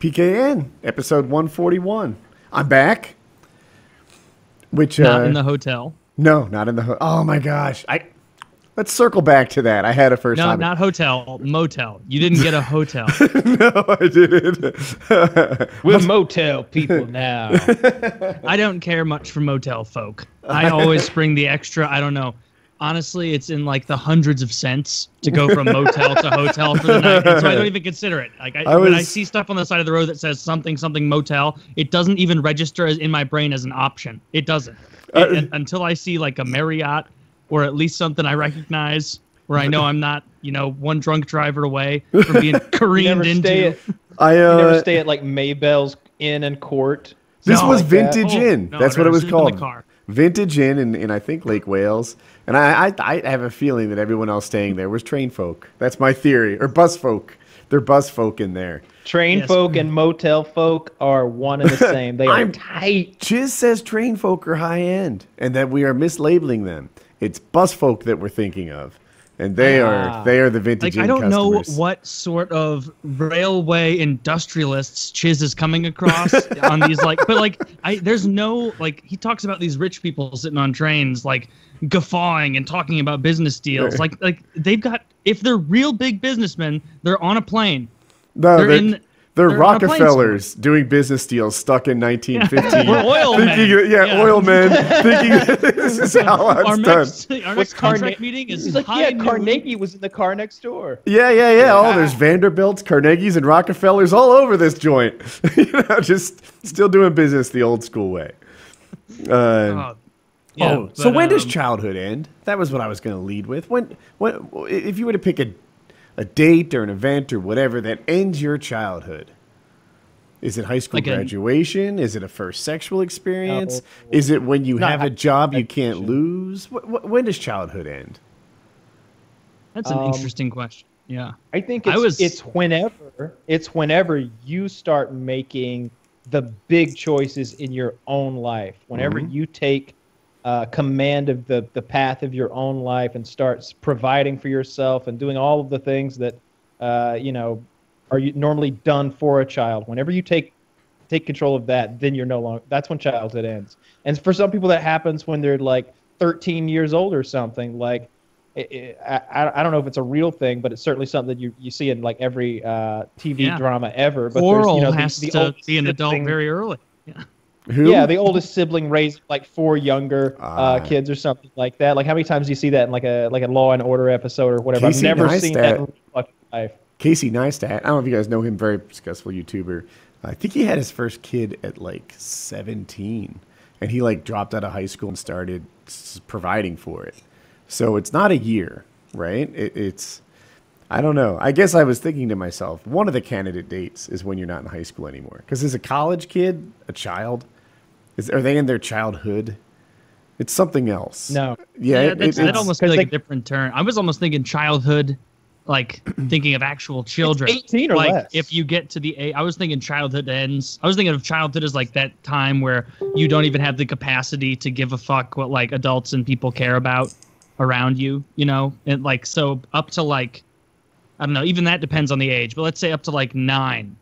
PKN, episode 141. I'm back. Which Not uh, in the hotel. no, not in the. hotel. oh my gosh! I let's circle back to that. I had a first No, time. not hotel. Motel. You didn't get a hotel. no, I didn't. We're motel people now. I don't care much for motel folk. I always bring the extra. I don't know. Honestly, it's in like the hundreds of cents to go from motel to hotel for the night, and so I don't even consider it. Like I, I when I see stuff on the side of the road that says something something motel, it doesn't even register as in my brain as an option. It doesn't Uh, It- and- until I see like a Marriott or at least something I recognize, where I know I'm not, you know, one drunk driver away from being You careened never stay into. at I you uh, never stay at like Maybell's Inn and Court. This something was like that. Vintage Oh, Inn. no, That's no, what it was sleep in the called. Car. Vintage Inn in, in I think Lake Wales. And I, I I have a feeling that everyone else staying there was train folk. That's my theory. Or bus folk. They're bus folk in there. Train Yes. folk and motel folk are one and the same. They are I'm- tight. Chiz says train folk are high end and that we are mislabeling them. It's bus folk that we're thinking of. And they are Ah. they are the vintage Like I don't know what sort of railway industrialists Chiz is coming across on these like, but like I there's no like he talks about these rich people sitting on trains like guffawing and talking about business deals. Like like they've got if they're real big businessmen, they're on a plane. No, they're they're, in- they're, they're on Rockefellers doing business deals stuck in 1915. We're oil thinking, men. Yeah, Yeah. oil men thinking this is how Our it's done. next, our next contract Carne- meeting is like, high yeah, noon. Carnegie was in the car next door. Yeah, yeah, yeah. Oh, there's Vanderbilts, Carnegies, and Rockefellers all over this joint. you know, just still doing business the old school way. Uh, Oh, yeah, oh, so but, when does um, childhood end? That was what I was going to lead with. When, when, if you were to pick a, a date or an event or whatever that ends your childhood, is it high school Like a- graduation? Is it a first sexual experience? No. Is it when you Not have a job you can't lose? Wh- wh- when does childhood end? That's an Um, interesting question. Yeah. I think I it's, was- it's whenever it's whenever you start making the big choices in your own life. Whenever Mm-hmm. you take uh, command of the the path of your own life and starts providing for yourself and doing all of the things that uh, you know are you normally done for a child. Whenever you take take control of that, then you're no longer. That's when childhood ends. And for some people, that happens when they're like 13 years old or something. Like, it, it, I, I don't know if it's a real thing, but it's certainly something that you, you see in like every uh, TV Yeah. drama ever. But there's, Coral you know, has the to be an adult very early. Yeah. Who? Yeah, the oldest sibling raised like four younger Ah. uh, kids or something like that. Like how many times do you see that in like a like a Law and Order episode or whatever? Casey I've never seen that Neistat. in fucking life. Casey Neistat. I don't know if you guys know him, very successful YouTuber. I think he had his first kid at like 17, and he like dropped out of high school and started s- providing for it. So it's not a year, right? It, it's I don't know. I guess I was thinking to myself, one of the candidate dates is when you're not in high school anymore. Because as a college kid, a child, is are they in their childhood? It's something else. No. Yeah, Yeah, it, that's, it, that almost be 'cause like they- a different turn. I was almost thinking childhood, like thinking of actual children. 18 or like less. if you get to the age, I was thinking childhood ends. I was thinking of childhood as like that time where you don't even have the capacity to give a fuck what like adults and people care about around you, you know, and like so up to like, I don't know, even that depends on the age, but let's say up to like nine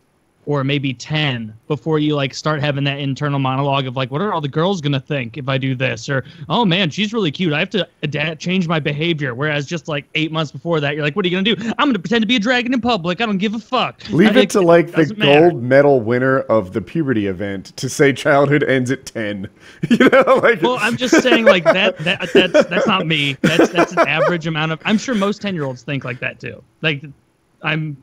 or maybe 10 before you like start having that internal monologue of like what are all the girls gonna think if i do this? Or oh man she's really cute. I have to adapt change my behavior. Whereas just like eight months before that you're like what are you gonna do? I'm gonna pretend to be a dragon in public. I don't give a fuck. Leave it to like the matter. gold medal winner of the puberty event to say childhood ends at 10. You know, like well i'm just saying like that, that that's that's not me. That's that's an average amount of i'm sure most 10 year olds think like that too. Like i'm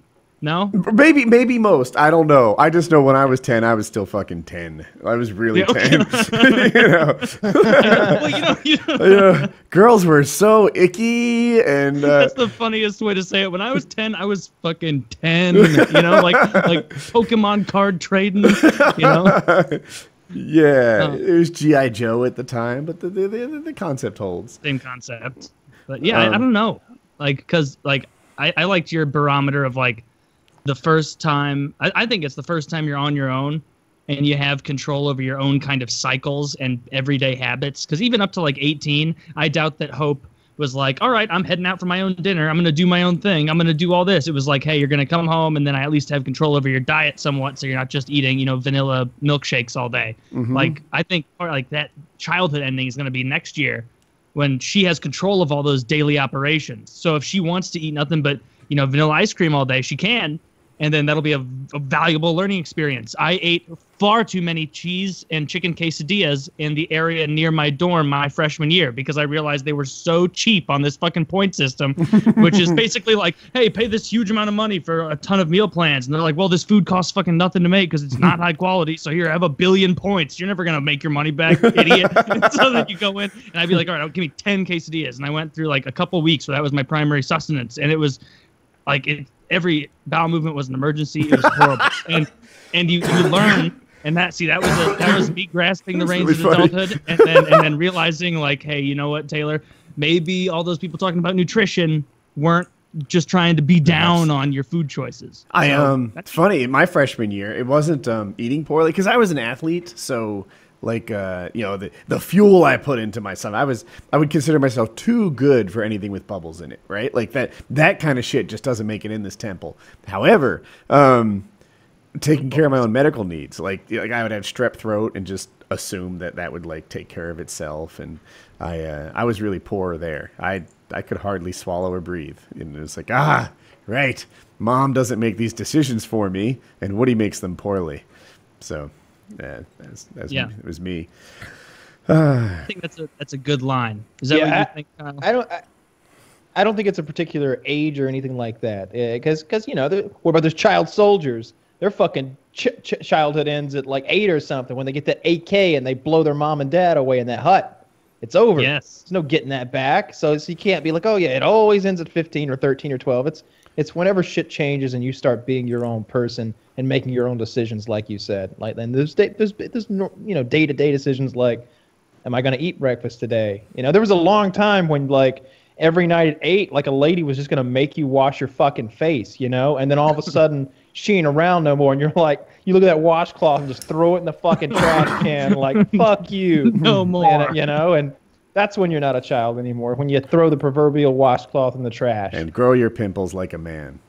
no maybe maybe most. I don't know. I just know when I was 10, I was still fucking 10. I was really Yeah, okay. 10. you know. well you know, you know Yeah. Girls were so icky and uh, That's the funniest way to say it. When I was ten, I was fucking ten. You know, like like Pokemon card trading. You know, yeah, Oh. it was GI Joe at the time, but the the, the, the concept holds. same concept. But yeah, I, I Um, don't know. Like, cause like I, I liked your barometer of like the first time. I, I think it's the first time you're on your own and you have control over your own kind of cycles and everyday habits. Because even up to like 18, I doubt that Hope was like, all right, I'm heading out for my own dinner. I'm going to do my own thing. I'm going to do all this. It was like, hey, you're going to come home and then I at least have control over your diet somewhat. So you're not just eating, you know, vanilla milkshakes all day. Mhm. Like, I think or like that childhood ending is going to be next year when she has control of all those daily operations. So if she wants to eat nothing but, you know, vanilla ice cream all day, she can. And then that'll be a, a valuable learning experience. I ate far too many cheese and chicken quesadillas in the area near my dorm my freshman year because I realized they were so cheap on this fucking point system, which is basically like, hey, pay this huge amount of money for a ton of meal plans. And they're like, well, this food costs fucking nothing to make because it's not high quality. So here, have a billion points. You're never going to make your money back, idiot. so then you go in, and I'd be like, all right, give me 10 quesadillas. And I went through like a couple weeks where that was my primary sustenance. And it was like it, every bowel movement was an emergency. It was horrible. and and you, you learn and that see that was a, that was me grasping the reins really of adulthood and then and then realizing like, hey, you know what, Taylor, maybe all those people talking about nutrition weren't just trying to be down on your food choices. I So um, that's- funny. In my freshman year, it wasn't um eating poorly because I was an athlete. So like uh, you know, the the fuel I put into myself, I was I would consider myself too good for anything with bubbles in it, right? Like that that kind of shit just doesn't make it in this temple. However, um, taking care of my own medical needs, like like I would have strep throat and just assume that that would like take care of itself, and I uh, I was really poor there. I I could hardly swallow or breathe, and it was like ah right, mom doesn't make these decisions for me, and Woody makes them poorly. So, yeah, that's, that's Yeah. it was me. I think that's a that's a good line. Is that Yeah, what you I- think? Kyle? I don't. I, I don't think it's a particular age or anything like that. Because, because you know, the, what about those child soldiers? Their fucking ch- ch- childhood ends at like eight or something when they get that AK and they blow their mom and dad away in that hut. It's over. Yes. There's no getting that back. So, so you can't be like, oh yeah, it always ends at 15 or 13 or 12. It's it's whenever shit changes and you start being your own person and making your own decisions, like you said. Like then there's day- there's there's you know day to day decisions like, am I going to eat breakfast today? You know, there was a long time when like every night at eight, like a lady was just going to make you wash your fucking face, you know, and then all of a sudden she ain't around no more, and you're like, you look at that washcloth and just throw it in the fucking trash can, like fuck you, No And, more. you know, and that's when you're not a child anymore. When you throw the proverbial washcloth in the trash. And grow your pimples like a man.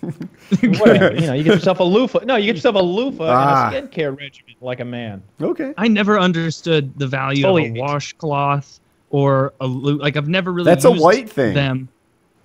Whatever, you know, you get yourself a loofah. No, you get yourself a loofah Ah. and a skincare regimen like a man. Okay. I never understood the value of a washcloth or a lo- like I've never really That's a white thing. them.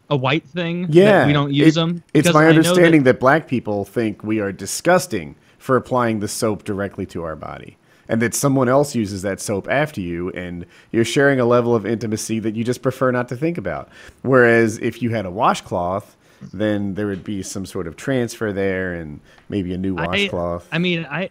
A white thing. that Yeah, we don't use it- them. It's my I know that- understanding that, black people think we are disgusting for applying the soap directly to our body, and that someone else uses that soap after you, and you're sharing a level of intimacy that you just prefer not to think about. Whereas if you had a washcloth, then there would be some sort of transfer there, and maybe a new I- washcloth. I mean, I.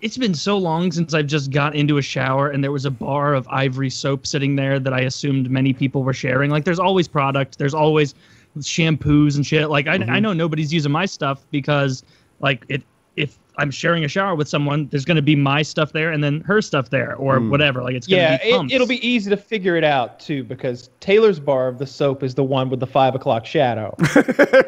It's been so long since I've just got into a shower and there was a bar of ivory soap sitting there that I assumed many people were sharing. Like, there's always product, there's always shampoos and shit. Like, I, Mm-hmm. I know nobody's using my stuff because, like, it if I'm sharing a shower with someone, there's going to be my stuff there and then her stuff there or Mm. whatever. Like, it's going to Yeah, be pumps. it, it'll be easy to figure it out too because Taylor's bar of the soap is the one with the five o'clock shadow.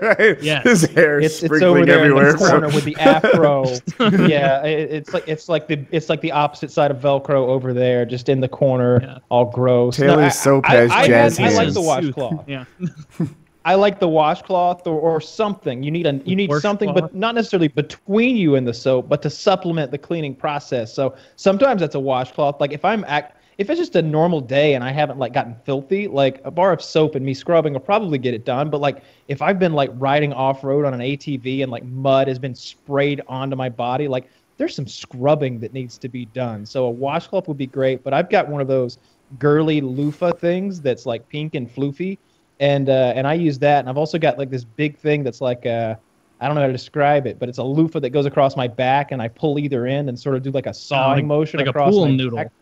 right? Yes. His hair It's, it's sprinkling over there everywhere. in the corner with the afro. yeah, it, it's like it's like the it's like the opposite side of Velcro over there, just in the corner, Yeah. all gross. Taylor's I- soap I, has I, jazz I, I like the washcloth. Yeah. I like the washcloth or, or something. You need a you need something, but not necessarily between you and the soap, but to supplement the cleaning process. So sometimes that's a washcloth. Like if I'm act, if it's just a normal day and I haven't like gotten filthy, like a bar of soap and me scrubbing will probably get it done. But like if I've been like riding off road on an ATV and like mud has been sprayed onto my body, like there's some scrubbing that needs to be done. So a washcloth would be great. But I've got one of those girly loofah things that's like pink and floofy and uh, and I use that. And I've also got like this big thing that's like uh, I don't know how to describe it, but it's a loofah that goes across my back, and I pull either end and sort of do like a sawing like- motion like a across pool my noodle. back.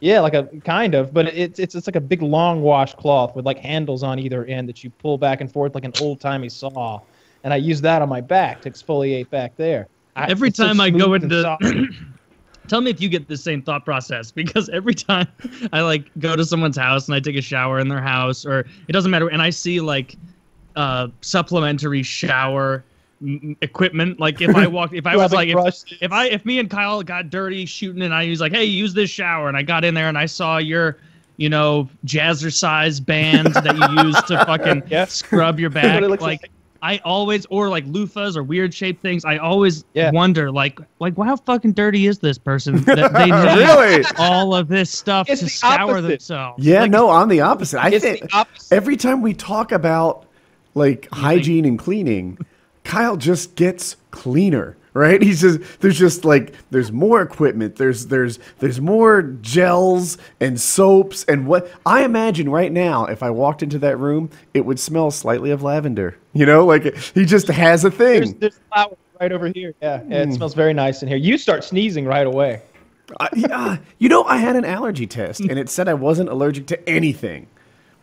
Yeah, like a kind of, but it's it's it's like a big long washcloth with like handles on either end that you pull back and forth like an old timey saw, and I use that on my back to exfoliate back there. I- Every it's so time I go into. tell me if you get the same thought process because every time I like go to someone's house and I take a shower in their house or it doesn't matter and I see like uh supplementary shower m- equipment like if I walked if I was like if, if I if me and Kyle got dirty shooting and I was like hey use this shower and I got in there and I saw your you know, jazzercise band that you use to fucking Yeah. scrub your back. Like, like. I always, or like loofahs or weird shaped things. I always Yeah. wonder, like, like how fucking dirty is this person that they need really? all of this stuff It's to the scour opposite. themselves? Yeah, Like, no, I'm the opposite. I think every time we talk about like hygiene and cleaning, Kyle just gets cleaner, right? He's just there's just like there's more equipment, there's there's there's more gels and soaps and what I imagine right now if I walked into that room, it would smell slightly of lavender. You know, like he just has a thing. there's flowers right over here. Yeah, yeah, Hmm. it smells very nice in here. You start sneezing right away. I- yeah, you know, I had an allergy test and it said I wasn't allergic to anything.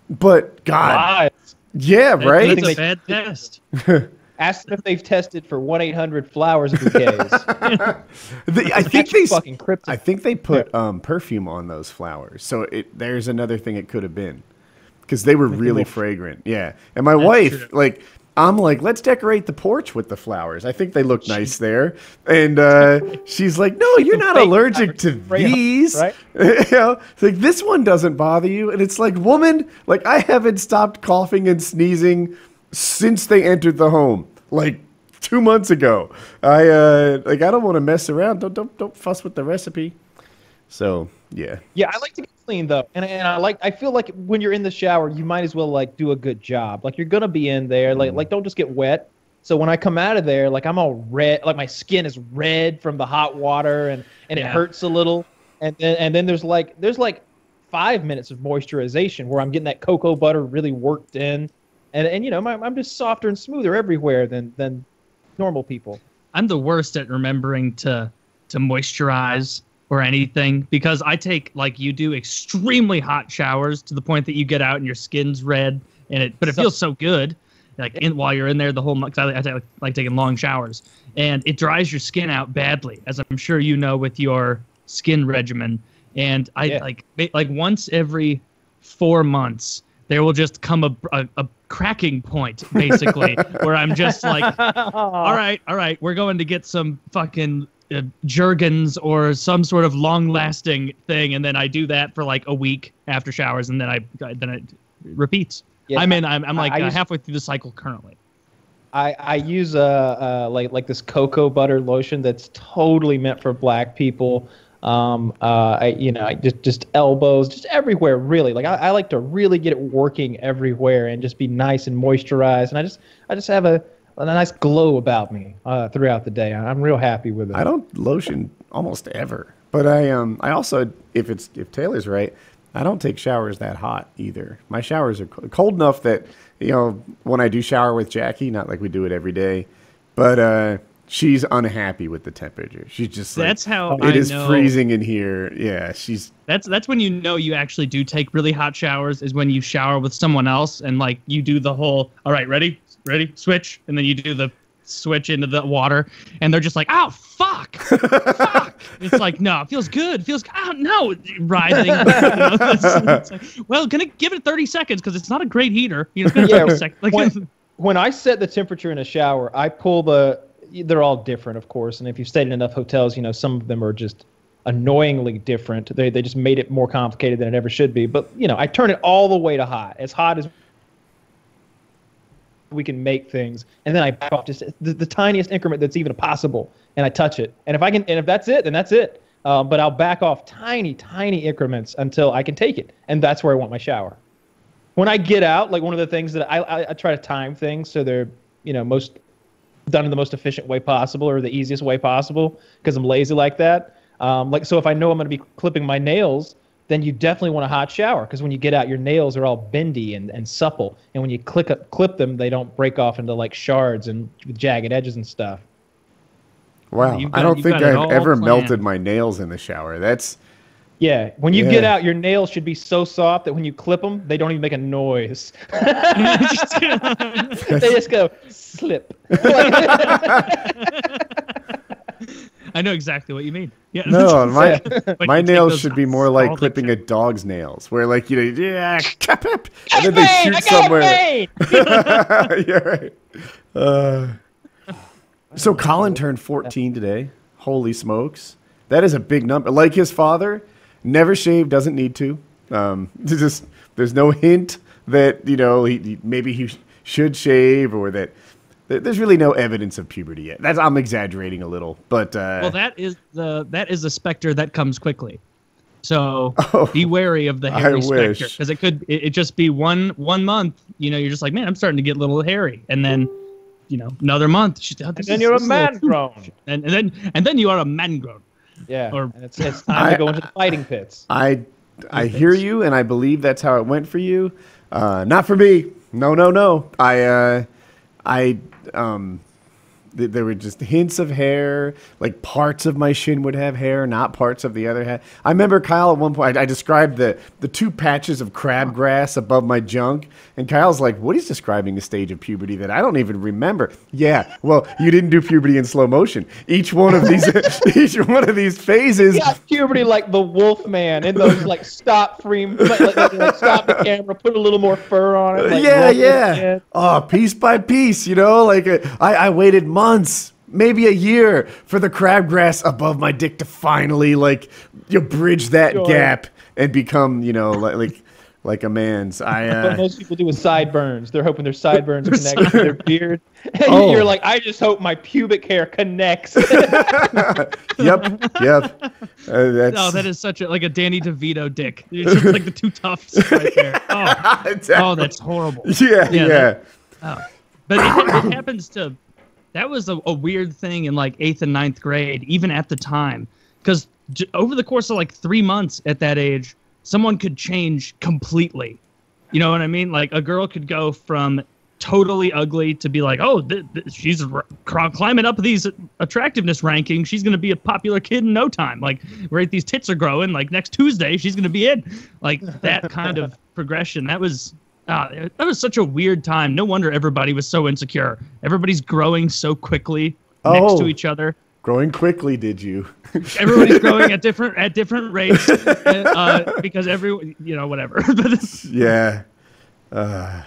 But God, Lies. yeah, right? That's a bad test. Ask them if they've tested for one eight hundred flowers bouquets. The- I think they fucking cryptic. I think they put um, perfume on those flowers, so it there's another thing it could have been, because they were really fragrant. Yeah, and my wife true. like. I'm like, let's decorate the porch with the flowers. I think they look nice there. And uh, she's like, no, you're not allergic to flowers, these. right? you know, it's like this one doesn't bother you. And it's like, woman, like I haven't stopped coughing and sneezing since they entered the home. Like two months ago. I uh like I don't want to mess around. Don't don't don't fuss with the recipe. So yeah. Yeah, I like to get clean though, and and I like I feel like when you're in the shower, you might as well like do a good job. Like you're gonna be in there, like like don't just get wet. So when I come out of there, like I'm all red, like my skin is red from the hot water, and and it hurts a little. And then and then there's like there's like five minutes of moisturization where I'm getting that cocoa butter really worked in, and and you know my, I'm just softer and smoother everywhere than than normal people. I'm the worst at remembering to to moisturize or anything because I take like you do extremely hot showers to the point that you get out and your skin's red and it but it So- feels so good like in, while you're in there the whole month. I, I take- like taking long showers and it dries your skin out badly as I'm sure you know with your skin regimen and I Yeah. like like once every four months there will just come a, a, a cracking point basically where I'm just like all right, all right, we're going to get some fucking uh, Jergens or some sort of long-lasting thing, and then I do that for like a week after showers, and then I then it repeats. Yeah. I'm in. I'm, I'm like I uh, used- halfway through the cycle currently. I, I use a, uh like like this cocoa butter lotion that's totally meant for black people. Um, uh, I you know just just elbows, just everywhere really. Like I, I like to really get it working everywhere and just be nice and moisturized. And I just I just have a, a nice glow about me uh, throughout the day. I'm real happy with it. I don't lotion almost ever. But I um I also if it's if Taylor's right, I don't take showers that hot either. My showers are co- cold enough that you know when I do shower with Jackie, not like we do it every day, but uh she's unhappy with the temperature. She's just like, That's how it I is know. freezing in here. Yeah, she's That's that's when you know you actually do take really hot showers. Is when you shower with someone else and like you do the whole. All right, ready, ready, switch, and then you do the switch into the water, and they're just like, "Oh fuck, fuck." It's like, no, it feels good. It feels oh no, writhing. You know, it's- it's like, well, gonna give it 30 seconds because it's not a great heater. You know, it's gonna Yeah, take a sec- like, when- when I set the temperature in a shower, I pull the. They're all different, of course, and if you've stayed in enough hotels, you know some of them are just annoyingly different. They they just made it more complicated than it ever should be. But you know, I turn it all the way to hot, as hot as we can make things, and then I back off just the, the tiniest increment that's even possible, and I touch it. And if I can, and if that's it, then that's it. Uh, but I'll back off tiny, tiny increments until I can take it, and that's where I want my shower when I get out, like one of the things that I, I, I try to time things so they're you know most done in the most efficient way possible or the easiest way possible because I'm lazy like that. Um, like so, if I know I'm going to be clipping my nails, then you definitely want a hot shower because when you get out, your nails are all bendy and, and supple, and when you click up, clip them, they don't break off into like shards and with jagged edges and stuff. wow. You've I don't think I've ever planned. melted my nails in the shower. That's Yeah, when you get out, your nails should be so soft that when you clip them, they don't even make a noise. they just go slip. I know exactly what you mean. Yeah. no, my my nails should be more like clipping a dog's nails, where like you know, yeah, cap, cap, and then they Pain! shoot I somewhere. pain! You're right. Uh, so Colin turned 14 today. Holy smokes. That is a big number. Like his father, never shaved, doesn't need to. Um, there's just there's no hint that you know he, he- maybe he should shave or that there's really no evidence of puberty yet. That's I'm exaggerating a little, but uh, Well, that is the that is a specter that comes quickly. So Oh, be wary of the I hairy specter because it could it, it just be one one month. You know, you're just like, man, I'm starting to get a little hairy, and then you know another month, oh, And then is- you're a this is little man grown. and, and then and then you are a man grown. Yeah. Or- and it's, it's time I- to go into the fighting pits. I I hear you, and I believe that's how it went for you. Uh, not for me. No, no, no. I uh, I um, th- there were just hints of hair. Like parts of my shin would have hair, not parts of the other head. I remember Kyle at one point. I, I described the the two patches of crabgrass above my junk, and Kyle's like, "What he's describing a stage of puberty that I don't even remember." Yeah, well, you didn't do puberty in slow motion. Each one of these, each one of these phases. Yeah, puberty like the wolf man in those like stop frame, like, like, like, stop the camera, put a little more fur on it. Like, yeah, yeah. Oh, piece by piece, you know, like uh, I, I waited months, maybe a year, for the crabgrass above my dick to finally like you bridge that Sure. gap and become, you know, like like, like a man's. I What uh, most people do with sideburns. They're hoping their sideburns are Their connected to their beard. And Oh. you're like, I just hope my pubic hair connects. yep, yep. Uh, that's, Oh, that is such a like a Danny DeVito dick. It's just like the two tufts right there. Oh, oh that's horrible. yeah, Yeah, yeah. that- But it, it happens to. That was a, a weird thing in like eighth and ninth grade, even at the time, because j- over the course of like three months at that age, someone could change completely. You know what I mean? Like a girl could go from totally ugly to be like, oh, th- th- she's r- climbing up these attractiveness rankings. She's gonna be a popular kid in no time. Like, right, these tits are growing. Like next Tuesday, she's gonna be in. Like that kind of progression. That was. Uh, that was such a weird time. No wonder everybody was so insecure. Everybody's growing so quickly next Oh. to each other. Growing quickly, did you? Everybody's growing at different at different rates uh, because every you know whatever. But it's- Yeah. Uh,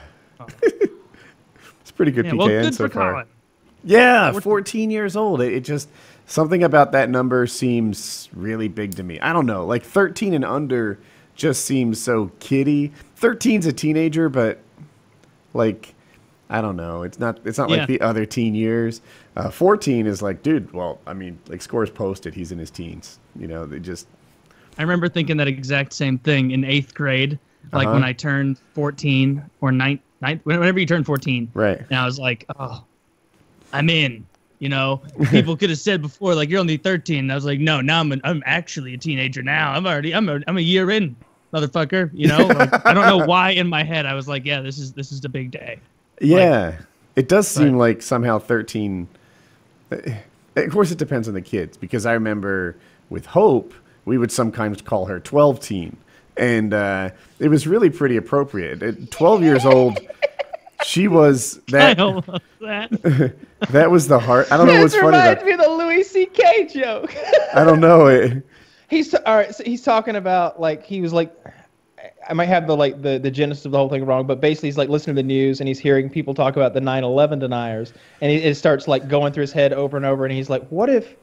it's a pretty good yeah, PKN well, good so for far. Colin. Yeah, 14 years old. It, it just something about that number seems really big to me. I don't know. Like 13 and under just seems so kiddie. 13's a teenager, but like I don't know. It's not it's not Yeah. like the other teen years. Uh, 14 is like, dude, well, I mean, like scores posted, he's in his teens. You know, they just I remember thinking that exact same thing in eighth grade, like Uh-huh. when I turned 14 or ninth, ninth, whenever you turn 14. right. And I was like, oh, I'm in. You know, people could have said before, like, you're only 13. And I was like, no, now I'm, an, I'm actually a teenager now. I'm already, I'm a, I'm a year in, motherfucker. You know, like, I don't know why in my head I was like, yeah, this is, this is the big day. Yeah, it does seem like somehow 13. Of course, it depends on the kids because I remember with Hope, we would sometimes call her 12 teen. And uh, it was really pretty appropriate. At 12 years old, she was I that. don't that. That was the heart. I don't know what's this funny reminds about. me of the Louis C.K. joke. I don't know. It, he's all right. So he's talking about like he was like, I might have the like the the genesis of the whole thing wrong, but basically he's like listening to the news and he's hearing people talk about the 9/11 deniers, and he, it starts like going through his head over and over, and he's like, what if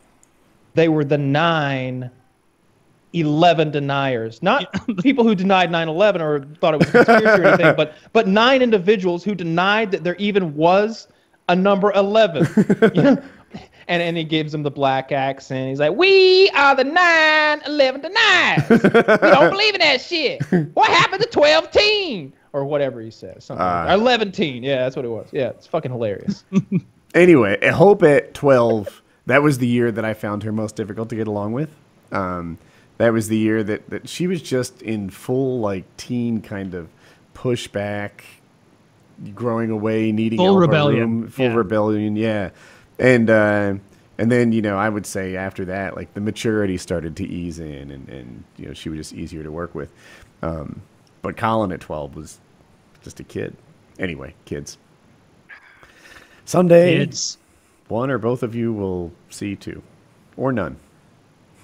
they were the nine 11 deniers not people who denied 9-11 or thought it was a conspiracy or anything but but nine individuals who denied that there even was a number 11 you know? And and he gives him the black accent he's like we are the 9-11 deniers we don't believe in that shit what happened to 12 teen or whatever he says something like Ah. 11 teen yeah that's what it was yeah it's fucking hilarious anyway, I Hope at 12, that was the year that I found her most difficult to get along with. Um, that was the year that, that she was just in full, like, teen kind of pushback, growing away, needing Full rebellion. room, full Yeah. rebellion, yeah. And, uh, and then, you know, I would say after that, like, the maturity started to ease in, and, and you know, she was just easier to work with. Um, but Colin at 12 was just a kid. Anyway, kids. Someday, Kids. one or both of you will see two, or none.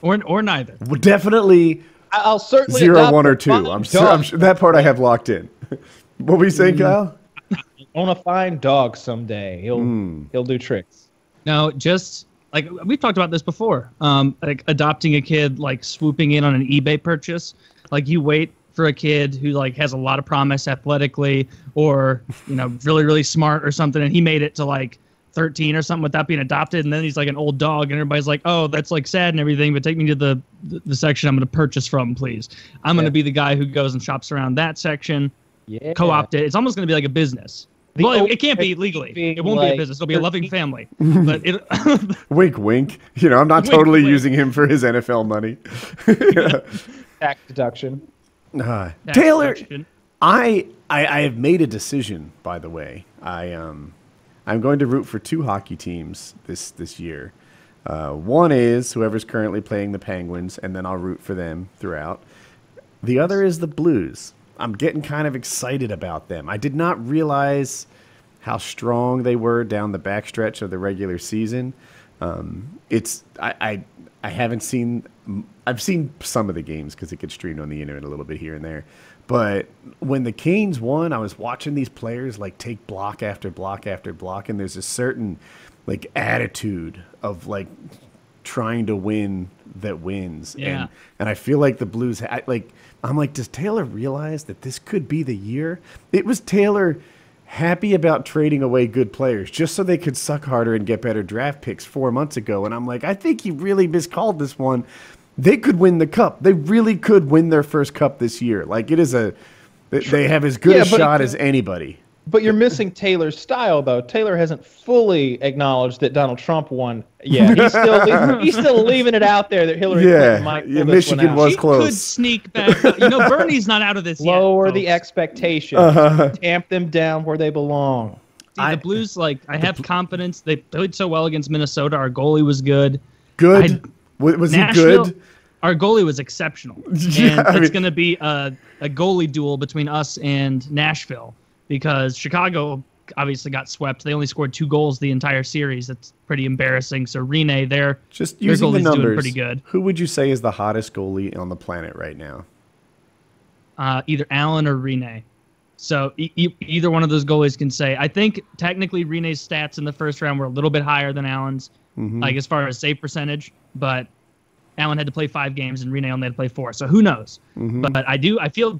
Or, or neither. Well, definitely I- i'll certainly zero, adopt one, a or two. I'm sure, I'm sure that part I have locked in. what were you saying, Kyle? own a fine dog someday he'll Hmm. he'll do tricks No, just like we've talked about this before. Um, like adopting a kid, like swooping in on an eBay purchase. Like you wait for a kid who like has a lot of promise athletically or you know really really smart or something and he made it to like 13 or something without being adopted and then he's like an old dog and everybody's like oh that's like sad and everything but take me to the the, section i'm going to purchase from please i'm going to be the guy who goes and shops around that section Yeah. co-opt it it's almost going to be like a business well, it, can't be legally. It won't be a business. It'll be a loving family. but it, Wink, wink. You know, I'm not Wink, totally wink. using him for his NFL money. tax deduction. Uh, that Taylor, section- I, I I have made a decision. By the way, I um I'm going to root for two hockey teams this this year. Uh, one is whoever's currently playing the Penguins, and then I'll root for them throughout. The other is the Blues. I'm getting kind of excited about them. I did not realize how strong they were down the backstretch of the regular season. Um, it's I, I I haven't seen I've seen some of the games because it gets streamed on the internet a little bit here and there. But when the Canes won, I was watching these players like take block after block after block, and there's a certain like attitude of like trying to win that wins. Yeah. And and I feel like the Blues ha- like I'm like does Taylor realize that this could be the year? It was Taylor happy about trading away good players just so they could suck harder and get better draft picks 4 months ago and I'm like I think he really miscalled this one. They could win the cup. They really could win their first cup this year. Like it is a they- they have as good Yeah, a shot as anybody. But you're missing Taylor's style, though. Taylor hasn't fully acknowledged that Donald Trump won yet. He's still leaving, he's still leaving it out there that Hillary Yeah, Clinton might pull yeah, this one Michigan out. was She close. could sneak back. You know, Bernie's not out of this yet. Lower the folks. expectations. Uh-huh. Tamp them down where they belong. See, I- the Blues, like, I have confidence. They played so well against Minnesota. Our goalie was good. Good. I- Wa- was he Nashville, good? our goalie was exceptional. Yeah, and I it's mean- going to be a, a goalie duel between us and Nashville because Chicago obviously got swept. They only scored two goals the entire series. That's pretty embarrassing. So Rinne, they're Just their using the goalie's doing numbers. pretty good. Who would you say is the hottest goalie on the planet right now? uh, either Allen or Rinne. So e- e- either one of those goalies can say. I think technically Rinne's stats in the first round were a little bit higher than Allen's, Mm-hmm. like as far as save percentage. But Allen had to play five games and Rinne only had to play four. So who knows? Mm-hmm. But, but I do. I feel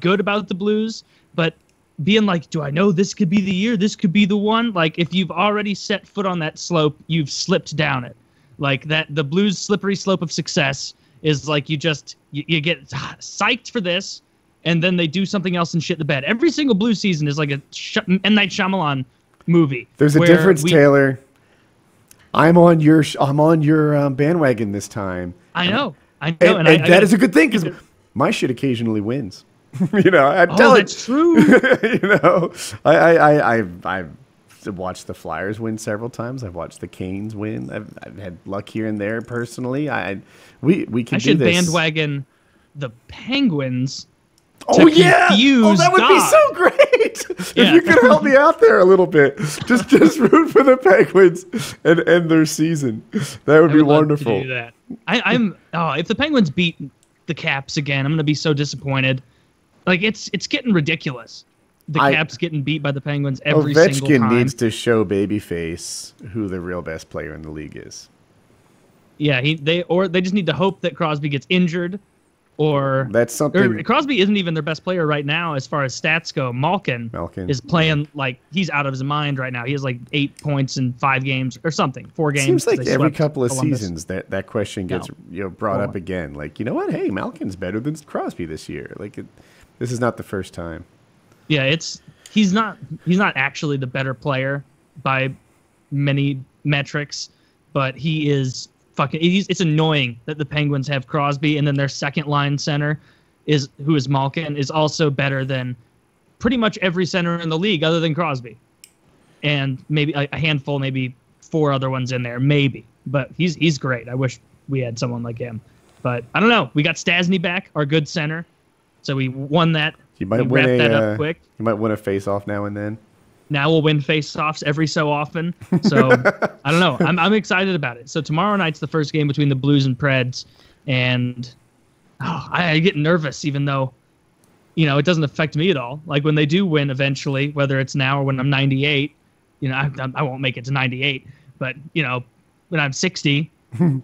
good about the Blues. But being like, do I know this could be the year? This could be the one. Like if you've already set foot on that slope, you've slipped down it. Like that, the Blues' slippery slope of success is like you just you, you get psyched for this, and then they do something else and shit the bed. Every single Blues season is like a Sh- M Night Shyamalan movie. There's a difference, we- Taylor. I'm on your sh- I'm on your um, bandwagon this time, I know, I know, and, and, and I, that I, is a good thing because my shit occasionally wins. you know, I'm Oh, telling that's true. you know, I I I I've, I've watched the Flyers win several times. I've watched the Canes win. I've, I've had luck here and there personally. I we we can I do should this. bandwagon the Penguins. Oh yeah! Oh, that would be so great if you could help me out there a little bit. Just just root for the Penguins and end their season. That would I be wonderful. To do that. I, I'm. Oh, if the Penguins beat the Caps again, I'm gonna be so disappointed. Like it's it's getting ridiculous. The I- Caps getting beat by the Penguins every single time. Ovechkin needs to show babyface who the real best player in the league is. yeah, he they or they just need to hope that Crosby gets injured, or That's or something. Crosby isn't even their best player right now as far as stats go. Malkin, Malkin. is playing like he's out of his mind right now. He has like eight points in five games or something, four games. Seems like every couple of Columbus. seasons that that question gets No. you know brought up again. Like you know what? Hey, Malkin's better than Crosby this year. Like it, this is not the first time. Yeah, it's he's not he's not actually the better player by many metrics, but he is fucking. It's annoying that the Penguins have Crosby and then their second line center is who is Malkin is also better than pretty much every center in the league other than Crosby, and maybe a, a handful, maybe four other ones in there, maybe. But he's he's great. I wish we had someone like him, but I don't know. We got Stastny back, our good center, so we won that. You might win a. that uh, up quick You might win a face off now and then. now we'll win face-offs every so often. So I don't know. I'm I'm excited about it. So tomorrow night's the first game between the Blues and Preds, and oh, I, I get nervous even though, you know, it doesn't affect me at all. Like when they do win eventually, whether it's now or when I'm 98, you know, I, I- won't make it to 98, but you know, when I'm 60,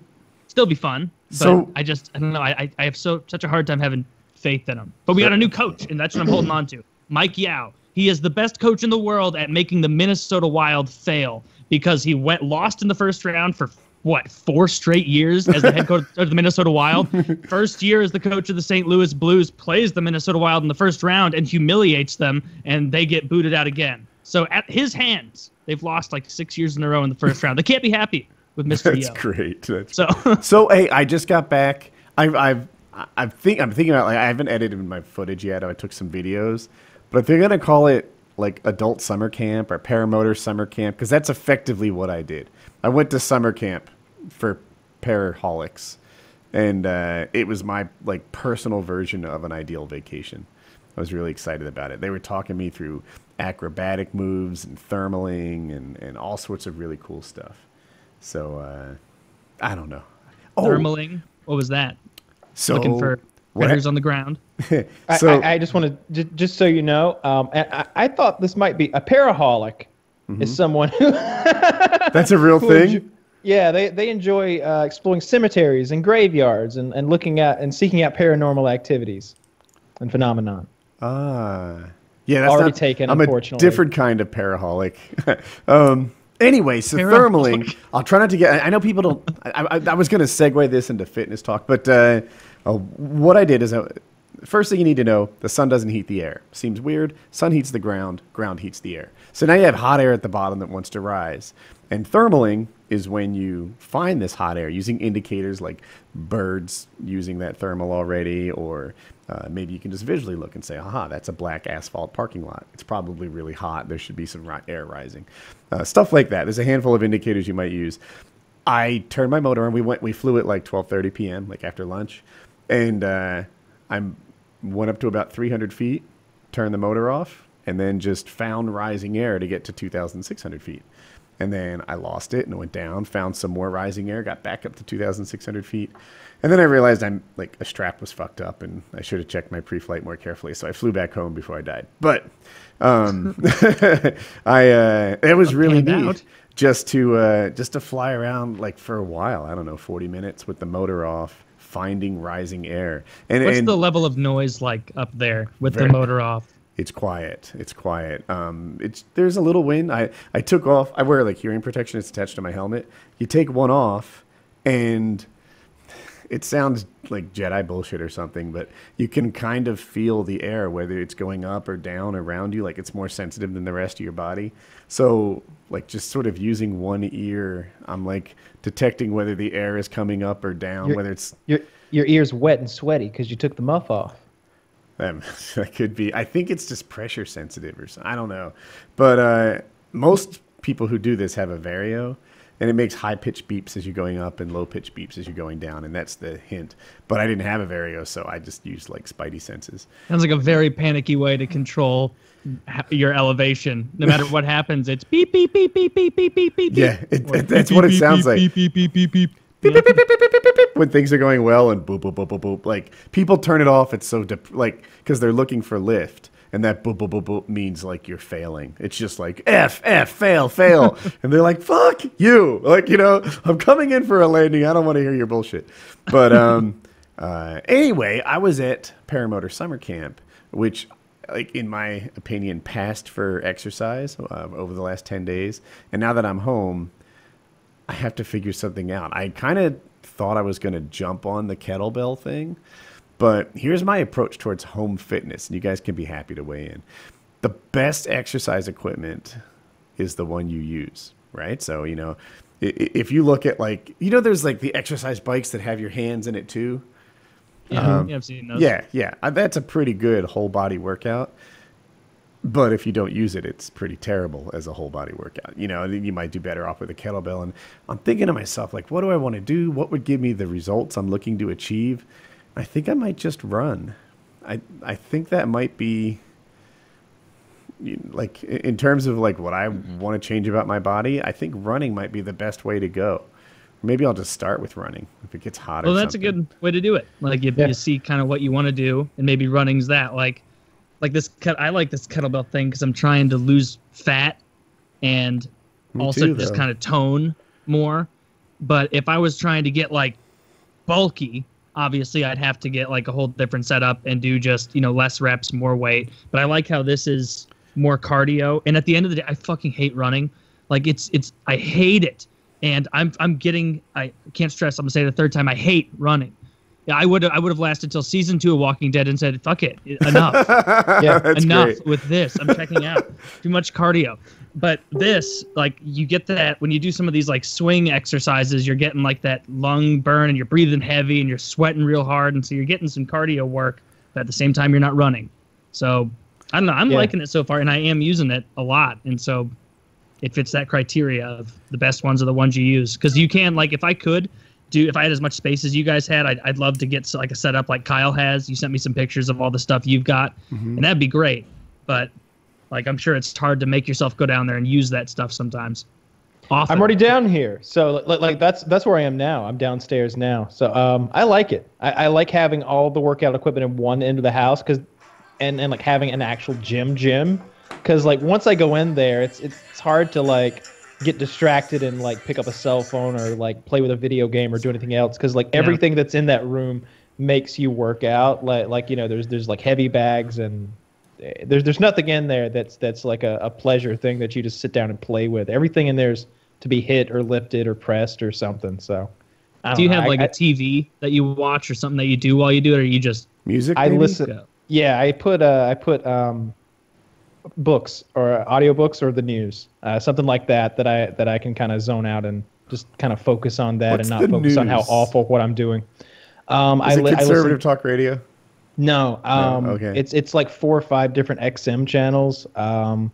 still be fun. But So- I just I don't know. I- I have so such a hard time having faith in him. But we got a new coach, and that's what I'm holding on to. Mike Yeo. He is the best coach in the world at making the Minnesota Wild fail because he went lost in the first round for what four straight years as the head coach of the Minnesota Wild. First year as the coach of the St. Louis Blues plays the Minnesota Wild in the first round and humiliates them, and they get booted out again. So at his hands, they've lost like six years in a row in the first round. They can't be happy with Mr. That's Yeo. great. That's So So hey, I just got back. I've I've I think I'm thinking about like I haven't edited my footage yet. I took some videos, but if they're gonna call it like adult summer camp or paramotor summer camp, because that's effectively what I did. I went to summer camp for paraholics, and uh, it was my like personal version of an ideal vacation. I was really excited about it. They were talking me through acrobatic moves and thermaling and, and all sorts of really cool stuff. So uh, I don't know. Oh, thermaling. What was that? So Looking for what predators on the ground. I, so I, I just want to j- just so you know, um, I, I thought this might be a paraholic is someone who that's a real thing. enjo- yeah, they they enjoy uh, exploring cemeteries and graveyards and, and looking at and seeking out paranormal activities and phenomenon. Ah, yeah, that's Already not, taken, I'm unfortunately. a different kind of paraholic. um, anyway, so Paraholic. thermaling. I'll try not to get. I I know people don't. I, I, I was going to segue this into fitness talk, but uh, uh, what I did is, uh, first thing you need to know: the sun doesn't heat the air. Seems weird. Sun heats the ground. Ground heats the air. So now you have hot air at the bottom that wants to rise. And thermaling is when you find this hot air using indicators like birds using that thermal already, or uh, maybe you can just visually look and say, aha, that's a black asphalt parking lot. It's probably really hot. There should be some air rising. Uh, stuff like that. There's a handful of indicators you might use. I turned my motor on. We went. We flew at like 12:30 p.m. like after lunch, and uh, I went up to about 300 feet, turned the motor off, and then just found rising air to get to 2,600 feet. And then I lost it and went down, found some more rising air, got back up to 2,600 feet. And then I realized I'm like a strap was fucked up and I should have checked my pre flight more carefully. So I flew back home before I died. But um, I, uh, it was really neat out. just to, uh, just to fly around like for a while. I don't know, 40 minutes with the motor off, finding rising air. And, What's and the level of noise like up there with Very- the motor off? it's quiet. It's quiet. Um, it's there's a little wind. I I took off. I wear like hearing protection. It's attached to my helmet. You take one off, and it sounds like Jedi bullshit or something, but you can kind of feel the air whether it's going up or down around you. Like it's more sensitive than the rest of your body. So like just sort of using one ear, I'm like detecting whether the air is coming up or down. You're- whether it's Your your ears wet and sweaty because you took the muff off. Um, that could be. I think it's just pressure sensitive or something. I don't know. But uh, most people who do this have a Vario, and it makes high pitched beeps as you're going up and low pitched beeps as you're going down, and that's the hint. But I didn't have a Vario, so I just used like Spidey senses. Sounds like a very panicky way to control your elevation. No matter what happens, it's beep beep beep beep beep beep beep beep. Yeah, it- it- that's beep, what it beep, sounds beep, like. Beep beep beep beep beep. Beep, beep, beep, beep, beep, beep, beep, beep, when things are going well and boop boop boop boop boop like people turn it off it's so dep- like because they're looking for lift and that boop boop boop boop means like you're failing. It's just like f f fail fail. And they're like fuck you. Like you know i'm coming in for a landing. I don't want to hear your bullshit. But um uh anyway i was at paramotor summer camp which like in my opinion passed for exercise uh, over the last 10 days. And now that i'm home I have to figure something out. I kind of thought I was going to jump on the kettlebell thing, but here's my approach towards home fitness, and you guys can be happy to weigh in. The best exercise equipment is the one you use, right? So, you know, if you look at like, you know, there's like the exercise bikes that have your hands in it too. Yeah, yeah, I've seen those. Yeah, yeah. Uh, That's a pretty good whole body workout. But if you don't use it, it's pretty terrible as a whole body workout. You know, you might do better off with a kettlebell. And I'm thinking to myself, like, what do I want to do? What would give me the results I'm looking to achieve? I think I might just run. I I think that might be like in terms of like what I mm-hmm. want to change about my body. I think running might be the best way to go. Maybe I'll just start with running if it gets hot. Well, or that's a good way to do it. Like you, Yeah. you see kind of what you want to do, and maybe running's that. Like, like this. Cut, I like this kettlebell thing because I'm trying to lose fat, and Me also too, just kind of tone more. But if I was trying to get like bulky, obviously I'd have to get like a whole different setup and do just, you know, less reps, more weight. But I like how this is more cardio. And at the end of the day, I fucking hate running. Like it's it's I hate it. And I'm I'm getting I can't stress, I'm gonna say it a third time, I hate running. Yeah, I would I would have lasted till season two of Walking Dead and said, "Fuck it, enough, yeah, enough great. with this. I'm checking out. Too much cardio." But this, like, you get that when you do some of these like swing exercises, you're getting like that lung burn, and you're breathing heavy, and you're sweating real hard, and so you're getting some cardio work. But at the same time, you're not running. So I don't know. I'm Yeah. liking it so far, and I am using it a lot, and so it fits that criteria of the best ones are the ones you use because you can like if I could do if I had as much space as you guys had, I'd, I'd love to get like a setup like Kyle has. You sent me some pictures of all the stuff you've got, mm-hmm. and that'd be great. But like I'm sure it's hard to make yourself go down there and use that stuff sometimes. Often. I'm already down here, so like, like that's that's where I am now. I'm downstairs now, so um, I like it. I, I like having all the workout equipment in one end of the house, cause, and and like having an actual gym gym, cause like once I go in there, it's it's, hard to like get distracted and like pick up a cell phone or like play with a video game or do anything else, cause like Yeah. everything that's in that room makes you work out. Like like you know, there's there's like heavy bags and there's there's nothing in there that's that's like a, a pleasure thing that you just sit down and play with. Everything in there's to be hit or lifted or pressed or something. So, I Do you don't know. have like I- a TV that you watch or something that you do while you do it, or you just Music. I maybe? listen. go? Yeah, I put uh, I put um, books or audiobooks or the news, uh, something like that that I that I can kind of zone out and just kind of focus on that What's and not the focus on how awful what I'm doing. Um, I, Is it li- I listen- conservative talk radio? No, um, okay. it's it's like four or five different XM channels. Um,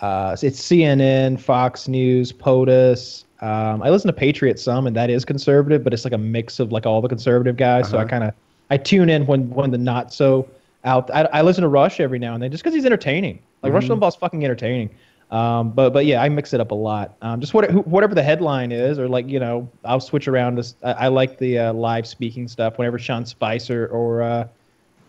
uh, it's CNN, Fox News, POTUS. Um, I listen to Patriot some, and that is conservative, but it's like a mix of like all the conservative guys. So I Uh-huh. kind of I tune in when when the not so out. I, I listen to Rush every now and then just because he's entertaining. Like Rush Mhm. Limbaugh's fucking entertaining. Um, but but yeah, I mix it up a lot. Um, just what, whatever the headline is, or like you know, I'll switch around. This I, I like the uh, live speaking stuff. Whenever Sean Spicer or uh,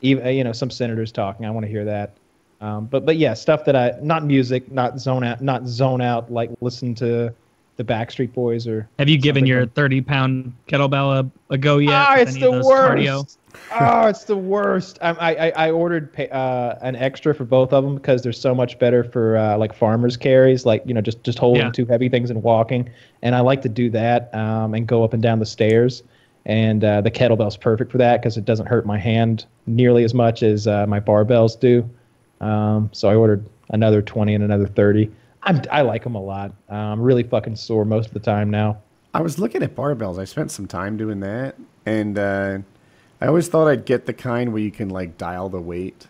even uh, you know some senators talking, I want to hear that. Um, but but yeah, stuff that I not music, not zone out, not zone out like listen to the Backstreet Boys or. Have you given your like- 30 pound kettlebell a, a go yet? Ah, it's the worst. cardio? oh, it's the worst. I I, I- ordered uh, an extra for both of them because they're so much better for uh, like farmers carries, like you know just just holding Yeah. two heavy things and walking. And I like to do that um, and go up and down the stairs. And uh, the kettlebell's perfect for that because it doesn't hurt my hand nearly as much as uh, my barbells do. Um, so I ordered another 20 and another 30. I'm, I like them a lot. Uh, I'm really fucking sore most of the time now. I was looking at barbells. I spent some time doing that, and uh, I always thought I'd get the kind where you can like dial the weight.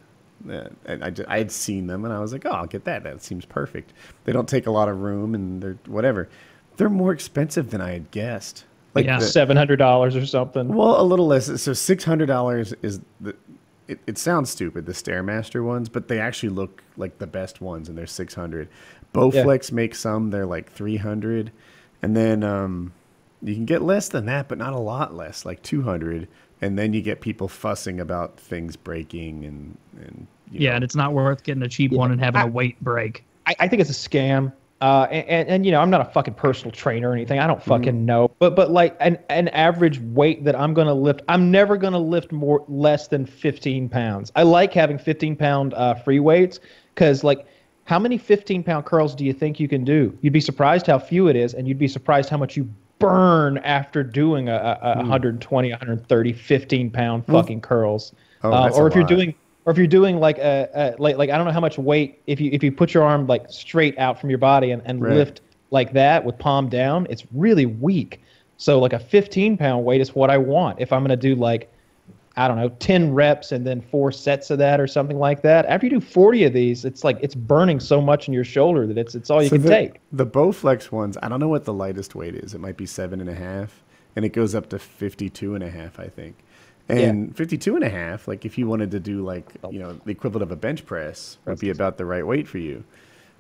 Uh, and I, I had seen them, and I was like, "Oh, I'll get that. That seems perfect." They don't take a lot of room, and they're whatever. They're more expensive than I had guessed. Like Yeah. $700 or something. well, a little less. So six hundred dollars is the. It, it sounds stupid, the Stairmaster ones, but they actually look like the best ones, and they're six hundred. Bowflex makes some; they're like three hundred, and then um, you can get less than that, but not a lot less, like two hundred. And then you get people fussing about things breaking and and you Yeah, know, and it's not worth getting a cheap one and having a weight break. I, I think it's a scam. Uh, and, and, and you know, I'm not a fucking personal trainer or anything. I don't fucking know. But but like an an average weight that I'm gonna lift, I'm never gonna lift more less than 15 pounds. I like having 15 pound uh, free weights because like. How many 15 pound curls do you think you can do? You'd be surprised how few it is, and you'd be surprised how much you burn after doing a, a, a 120, 130, 15 pound fucking curls. Oh, Uh, or if you're lot. doing or if you're doing like a, a like like I don't know how much weight if you if you put your arm like straight out from your body and, and Right. lift like that with palm down, it's really weak. So like a 15 pound weight is what I want if I'm gonna do like I don't know 10 reps and then four sets of that or something like that. After you do 40 of these, it's like it's burning so much in your shoulder that it's it's all you So can the, take. The Bowflex ones, I don't know what the lightest weight is. It might be seven and a half, and it goes up to 52 and a half, I think. And 52 and a half, like if you wanted to do like, you know, the equivalent of a bench press would be about the right weight for you.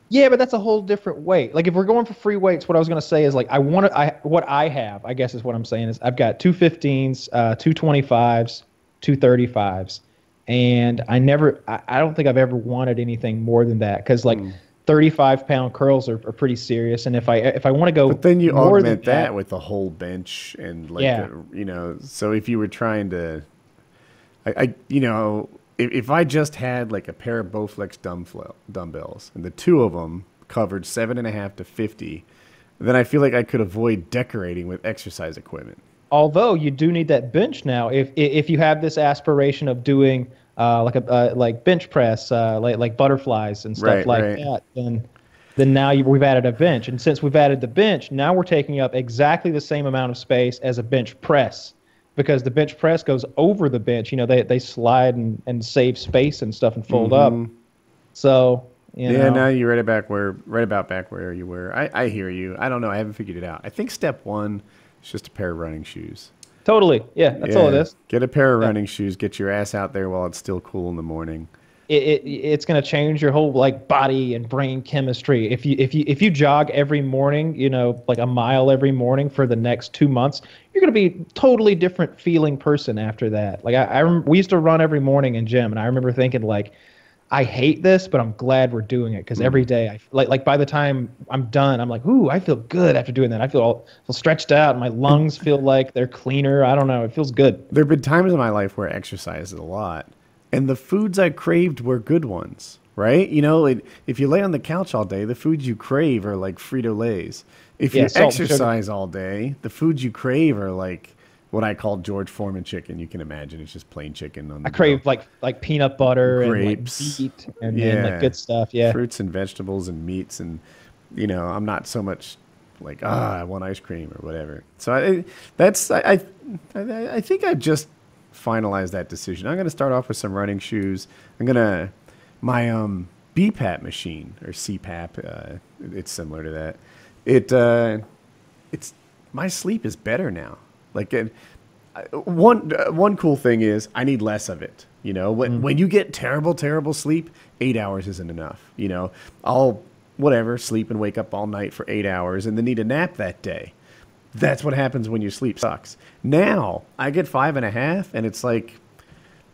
Yeah, but that's a whole different weight. Like if we're going for free weights, what I was going to say is like I want to. I what I have, I guess is what I'm saying is I've got two 15s, uh, two 25s, two 35s, and I never. I, I don't think I've ever wanted anything more than that because like 35 pound curls are, are pretty serious. And if I if I want to go, But then you augment than that, with a whole bench and like Yeah. a- you know. So if you were trying to, I, I you know, if, if I just had like a pair of Bowflex dumbbell dumbbells and the two of them covered seven and a half to fifty, then I feel like I could avoid decorating with exercise equipment. although you do need that bench now if if you have this aspiration of doing uh, like a uh, like bench press uh, like like butterflies and stuff Right, like right. that then then now you, we've added a bench and since we've added the bench now we're taking up exactly the same amount of space as a bench press because the bench press goes over the bench you know they, they slide and, and save space and stuff and fold up so you Mm-hmm. yeah, know, now you're right about where right about back where you were. I, I hear you. I don't know. I haven't figured it out. I think step one is just a pair of running shoes. Totally yeah that's all it is. Get a pair of running shoes. Get your ass out there while it's still cool in the morning. it, it it's going to change your whole like body and brain chemistry if you if you if you jog every morning you know like a mile every morning for the next two months you're going to be totally different feeling person after that like i, I we used to run every morning in gym and i remember thinking like i hate this but i'm glad we're doing it because mm. every day i like like by the time i'm done i'm like ooh i feel good after doing that i feel all feel stretched out my lungs feel like they're cleaner i don't know it feels good There have been times in my life where I exercised a lot, and the foods I craved were good ones, right? You know, it, if you lay on the couch all day, the foods you crave are like Frito Lay's. If Yeah, you salt and sugar. exercise all day, the foods you crave are like what I call George Foreman chicken. You can imagine. It's just plain chicken on the i crave like like peanut butter Grapes. and like meat and, Yeah. like good stuff yeah. Fruits and vegetables and meats and you know i'm not so much like ah i want ice cream or whatever. So i that's i i, I, I think i've just finalized that decision. I'm going to start off with some running shoes. I'm going to my um bpap machine or cpap uh, it's similar to that. It uh it's my sleep is better now like it, I- one uh, one cool thing is I need less of it. You know, when when you get terrible terrible sleep, eight hours isn't enough. You know, I'll whatever sleep and wake up all night for eight hours and then need a nap that day. That's what happens when your sleep sucks. Now I get five and a half, and it's like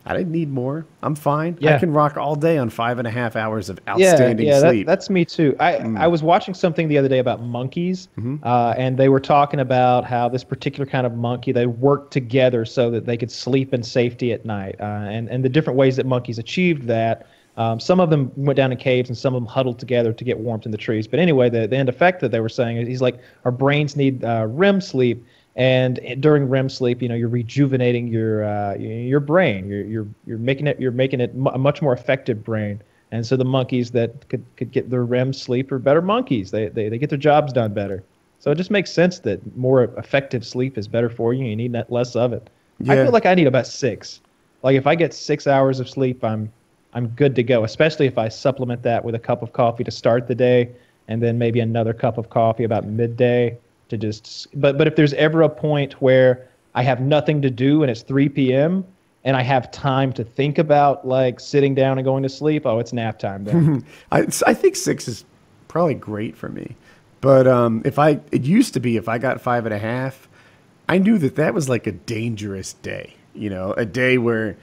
I didn't need more. I'm fine. I can rock all day on five and a half hours of outstanding yeah, yeah, sleep. Mm. That, that's me too. I I was watching something the other day about monkeys, Mm-hmm. uh, and they were talking about how this particular kind of monkey they worked together so that they could sleep in safety at night, uh, and and the different ways that monkeys achieved that. Um, some of them went down in caves, and some of them huddled together to get warmth in the trees. But anyway, the, the end effect that they were saying is he's like our brains need uh, REM sleep, and during REM sleep, you know, you're rejuvenating your uh, your brain. You're you're you're making it you're making it a much more effective brain. And so the monkeys that could, could get their REM sleep are better monkeys. They, they they get their jobs done better. So it just makes sense that more effective sleep is better for you. You need less of it. I feel like I need about six. Like if I get six hours of sleep, I'm I'm good to go. Especially if I supplement that with a cup of coffee to start the day, and then maybe another cup of coffee about midday to just. But but if there's ever a point where I have nothing to do and it's 3 p.m. and I have time to think about like sitting down and going to sleep, oh, it's nap time then. I, I think six is probably great for me. But um, if I, it used to be if I got five and a half, I knew that that was like a dangerous day. You know, a day where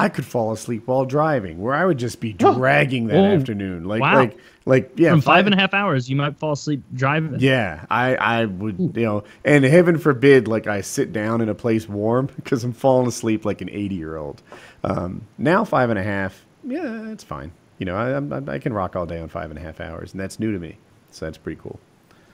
I could fall asleep while driving, where I would just be dragging that Oh, afternoon. Like, wow. like, like, yeah, From five and a half hours, you might fall asleep driving. Yeah, I, I would, you know, and heaven forbid, like I sit down in a place warm because I'm falling asleep like an 80 year old. Um, now five and a half, yeah, it's fine. You know, I, I, I can rock all day on five and a half hours, and that's new to me, so that's pretty cool.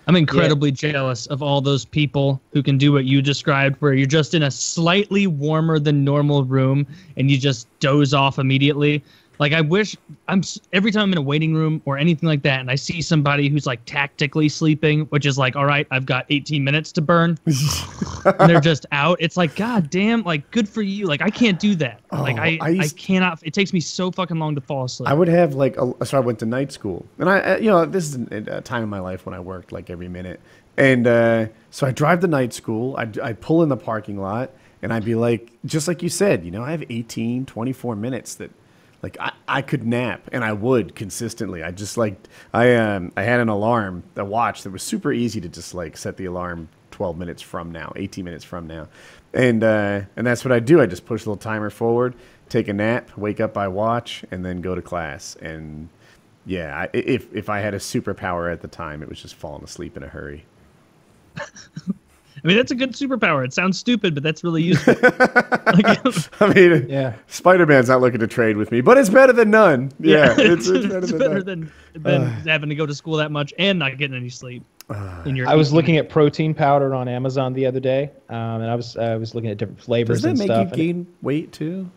I'm incredibly jealous of all those people who can do what you described, where you're just in a slightly warmer than normal room and you just doze off immediately. Like I wish I'm every time I'm in a waiting room or anything like that, and I see somebody who's like tactically sleeping, which is like, all right, I've got 18 minutes to burn, and they're just out. It's like, god damn, like good for you. Like I can't do that. like Oh, I, I I, used- cannot. It takes me so fucking long to fall asleep. I would have like, a, so I went to night school, and I, you know, this is a time in my life when I worked like every minute, and uh, so I drive to night school. I I pull in the parking lot, and I'd be like, just like you said, you know, I have 18, 24 minutes that. Like I, I could nap and I would consistently. I just like I um I had an alarm, a watch that was super easy to just like set the alarm 12 minutes from now, 18 minutes from now. And uh and that's what I do. I just push a little timer forward, take a nap, wake up by watch and then go to class and yeah, I, if if I had a superpower at the time, it was just falling asleep in a hurry. I mean, that's a good superpower. It sounds stupid, but that's really useful. like, I mean, Yeah. Spider Man's not looking to trade with me, but it's better than none. Yeah, it's, it's better it's than better none. than, than having to go to school that much and not getting any sleep. in your I was looking at protein powder on Amazon the other day, um, and I was I was looking at different flavors Does that and make stuff. you and- gain weight too?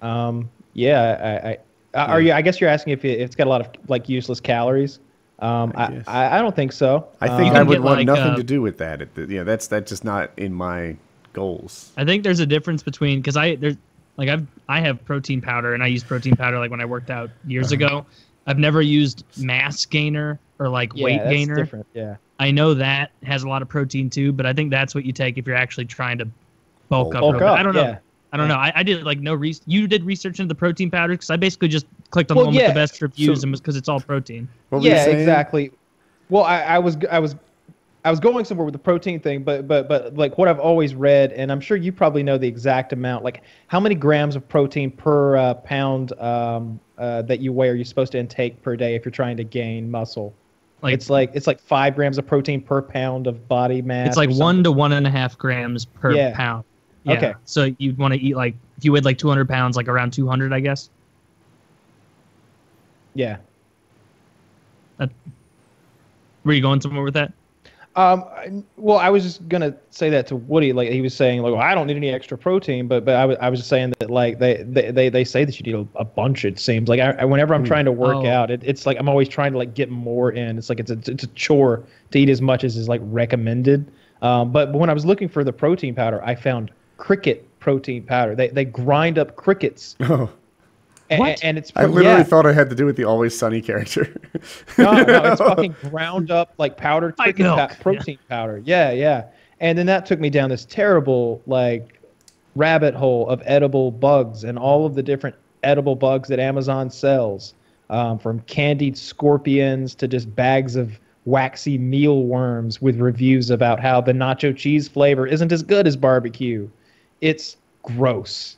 Um, yeah, I, I, I are you? I guess you're asking if, it, if it's got a lot of like useless calories. Um, I I. I, I don't think so. I Um, think You I would want like, nothing uh, to do with that. It, you know, that's that's just not in my goals. I think there's a difference between because I there's like I've I have protein powder and I use protein powder like when I worked out years Uh-huh. ago. I've never used mass gainer or like yeah, weight that's gainer. different. Yeah. I know that has a lot of protein too, but I think that's what you take if you're actually trying to bulk up. Bulk up, I don't know. Yeah. I don't know. I, I did like no re- You did research into the protein powder because I basically just clicked on Well, the one with the best reviews So- and was because it's all protein. What were you yeah, exactly. Well, I, I was I was I was going somewhere with the protein thing, but but but like what I've always read, and I'm sure you probably know the exact amount. Like how many grams of protein per uh, pound um, uh, that you weigh are you supposed to intake per day if you're trying to gain muscle? Like it's like it's like five grams of protein per pound of body mass. it's like one to one and a half grams per Yeah. pound. Yeah. Okay. So you'd want to eat like if you weighed like 200 pounds, like around 200, I guess. Yeah. Were you going somewhere with that? Um, well, I was just gonna say that to Woody. Like he was saying, like, well, I don't need any extra protein, but but I was I was just saying that like they they, they, they say that you need a, a bunch. It seems like I, I- whenever I'm trying to work Oh. out, it, it's like I'm always trying to like get more in. It's like it's a it's a chore to eat as much as is like recommended. Um, but, but when I was looking for the protein powder, I found cricket protein powder. They they grind up crickets, Oh, a- What? and it's I literally yeah. thought it had to do with the Always Sunny character. no, no, it's fucking ground up like powdered Like cricket pa- protein powder. Yeah, yeah. And then that took me down this terrible like rabbit hole of edible bugs and all of the different edible bugs that Amazon sells, um, from candied scorpions to just bags of waxy mealworms with reviews about how the nacho cheese flavor isn't as good as barbecue. It's gross.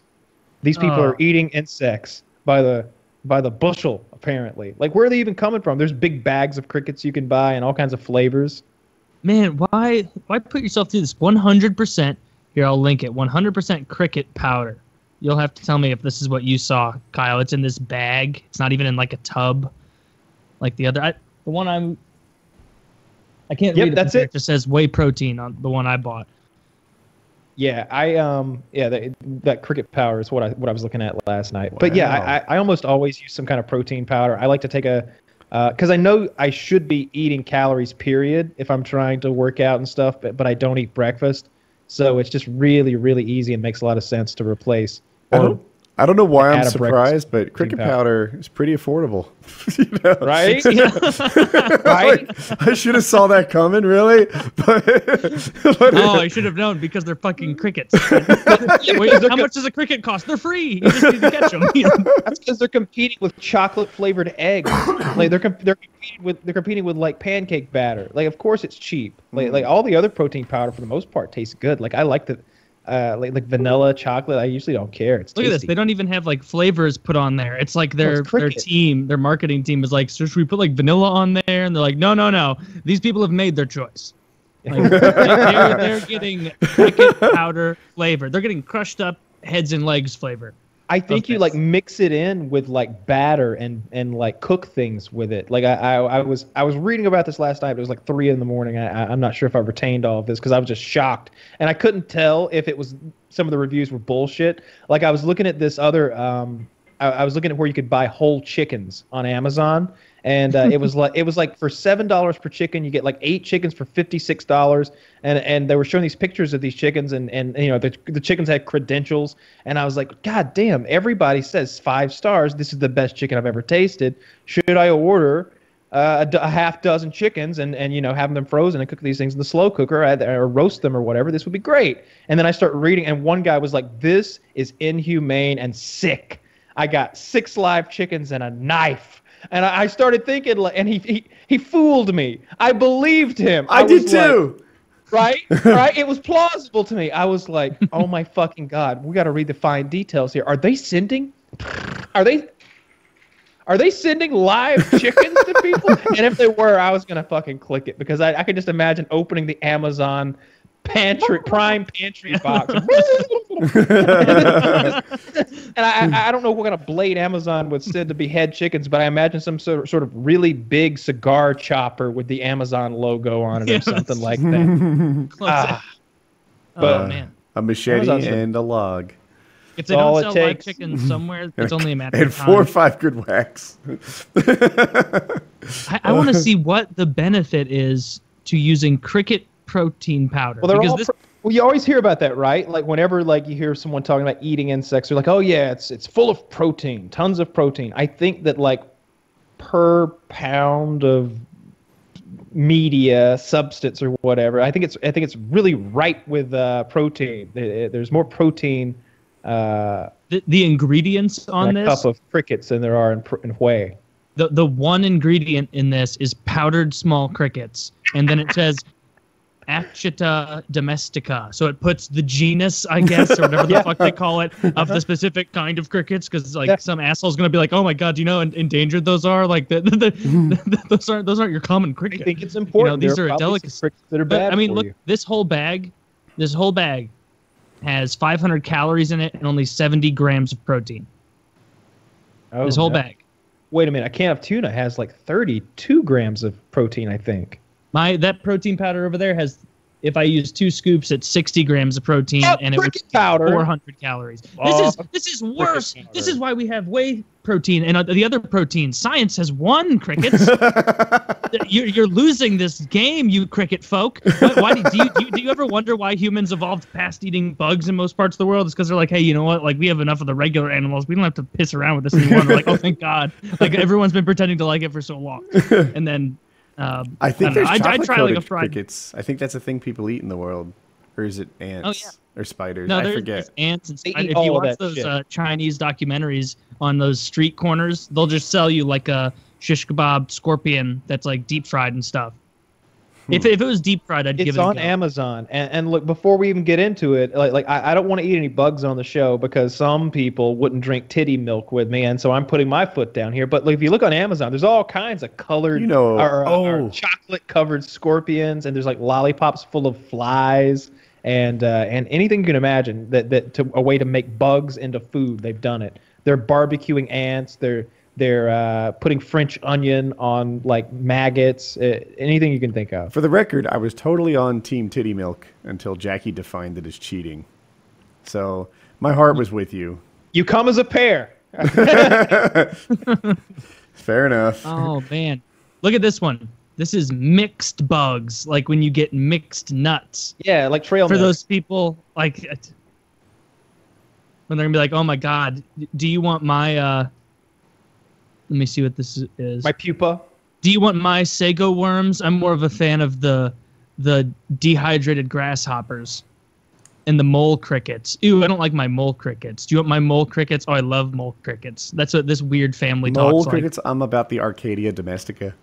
These people Oh. are eating insects by the by the bushel apparently. Like where are they even coming from? There's big bags of crickets you can buy and all kinds of flavors. Man, why why put yourself through this? 100%. Here, I'll link it. 100% cricket powder. You'll have to tell me if this is what you saw, Kyle. It's in this bag. It's not even in like a tub, like the other. I, the one I'm. I can't Yep, read it. that's it. It just says whey protein on the one I bought. Yeah, I um yeah that, that cricket powder is what I what I was looking at last night. But yeah, I, I almost always use some kind of protein powder. I like to take a because I know I should be eating calories period if I'm trying to work out and stuff, but but I don't eat breakfast, so it's just really really easy and makes a lot of sense to replace. Or- I don't know why I'm add a breakfast surprised, but cricket powder is pretty affordable. You know? right? Like, right? I should have saw that coming, really. But, but Oh, I should have known because they're fucking crickets. Wait, how much does a cricket cost? They're free. You just need to catch them. That's because they're competing with chocolate flavored eggs. like they're com- they're competing with they're competing with like pancake batter. Like of course it's cheap. Like mm. like all the other protein powder for the most part tastes good. Like I like the uh like like vanilla chocolate. I usually don't care. It's Look at this. They don't even have like flavors put on there. It's like their it's their team, their marketing team is like, so should we put like vanilla on there? And they're like, no, no, no. These people have made their choice. Like, they're, they're getting cricket powder flavor. They're getting crushed up heads and legs flavor. I think you like mix it in with like batter and and like cook things with it. Like I I, I was I was reading about this last night. But it was like three in the morning. I, I- I'm not sure if I retained all of this because I was just shocked and I couldn't tell if it was some of the reviews were bullshit. Like I was looking at this other um I, I was looking at where you could buy whole chickens on Amazon. And uh, it was like it was like for seven dollars per chicken, you get like eight chickens for fifty six dollars, and and they were showing these pictures of these chickens, and and you know the the chickens had credentials, and I was like, God damn! Everybody says five stars. This is the best chicken I've ever tasted. Should I order uh, a, d- a half dozen chickens and and you know have them frozen and cook these things in the slow cooker or, or roast them or whatever? This would be great. And then I start reading, and one guy was like, This is inhumane and sick. I got six live chickens and a knife. And I I started thinking, like, and he, he he fooled me. I believed him. I, did was like, too. right? Right? It was plausible to me. I was like, oh my fucking god, we got to read the fine details here. Are they sending? Are they? are they sending live chickens to people? and if they were, I was gonna fucking click it because I, I could just imagine opening the Amazon pantry prime pantry box. and I, I don't know what kind of blade Amazon would send to behead chickens, but I imagine some sort of, sort of really big cigar chopper with the Amazon logo on it or Yes. something like that. Close Ah, but- oh man. A machete Amazon's and a log. If they all don't sell live takes. chickens somewhere, it's only a matter And of time. four or five good whacks. I, I want to see what the benefit is to using cricket protein powder. Well, they're because all. this, pro- well, you always hear about that, right? Like whenever like you hear someone talking about eating insects, they're like, "Oh yeah, it's it's full of protein, tons of protein." I think that like per pound of media substance or whatever, I think it's I think it's really ripe with uh, protein. There- There's more protein uh, the, the ingredients on in a this, cup of crickets than there are in, in whey. the, the one ingredient in this is powdered small crickets. And then it says Acheta domestica. So it puts the genus, I guess, or whatever the Yeah. fuck they call it, of the specific kind of crickets. Because like Yeah. some asshole's gonna be like, "Oh my god, do you know how endangered those are? Like the, the, the, mm-hmm. those aren't those aren't your common crickets. I think it's important. these There are a probably some delicacy. crickets that are But bad I mean, look, you. this whole bag, this whole bag has 500 calories in it and only 70 grams of protein. Oh, this whole no. bag. Wait a minute, a can of tuna has like 32 grams of protein, I think. My that protein powder over there has, if I use two scoops, it's 60 grams of protein, and it would cricket powder. 400 calories. This Oh, is this is worse. This is why we have whey protein and uh, the other protein. Science has won crickets. you're, you're losing this game, you cricket folk. Why, why do, do, you, do, you, do you ever wonder why humans evolved past eating bugs in most parts of the world? It's because they're like, hey, you know what? Like we have enough of the regular animals. We don't have to piss around with this anymore. They're like, oh, thank God. Like everyone's been pretending to like it for so long, and then. Um, I think don't know. there's I, I chocolate try like a coated fried crickets. I think that's a thing people eat in the world. Or is it ants or spiders? No, I there's, forget. there's ants and They spiders. eat If all you of watch that those uh, Chinese documentaries on those street corners, they'll just sell you like a shish kebab scorpion that's like deep fried and stuff. If, if it was deep fried, I'd give It's it a on go. Amazon, and, and look before we even get into it, like like I, I don't want to eat any bugs on the show because some people wouldn't drink titty milk with me, and so I'm putting my foot down here. But like, if you look on Amazon, there's all kinds of colored, You know, or, oh. chocolate covered scorpions, and there's like lollipops full of flies, and uh, and anything you can imagine that that to, a way to make bugs into food. They've done it. They're barbecuing ants. They're they're uh, putting French onion on like maggots. Uh, anything you can think of. For the record, I was totally on Team Titty Milk until Jackie defined it as cheating. So my heart was with you. You come as a pair. Fair enough. Oh man, look at this one. This is mixed bugs, like when you get mixed nuts. Yeah, like trail For mix. those people, like when they're gonna be like, "Oh my god, do you want my?" uh Let me see what this is. my pupa. Do you want my sago worms? I'm more of a fan of the the dehydrated grasshoppers and the mole crickets. Ew, I don't like my mole crickets. Do you want my mole crickets? Oh, I love mole crickets. That's what this weird family Mole talks crickets. I'm about the Arcadia domestica.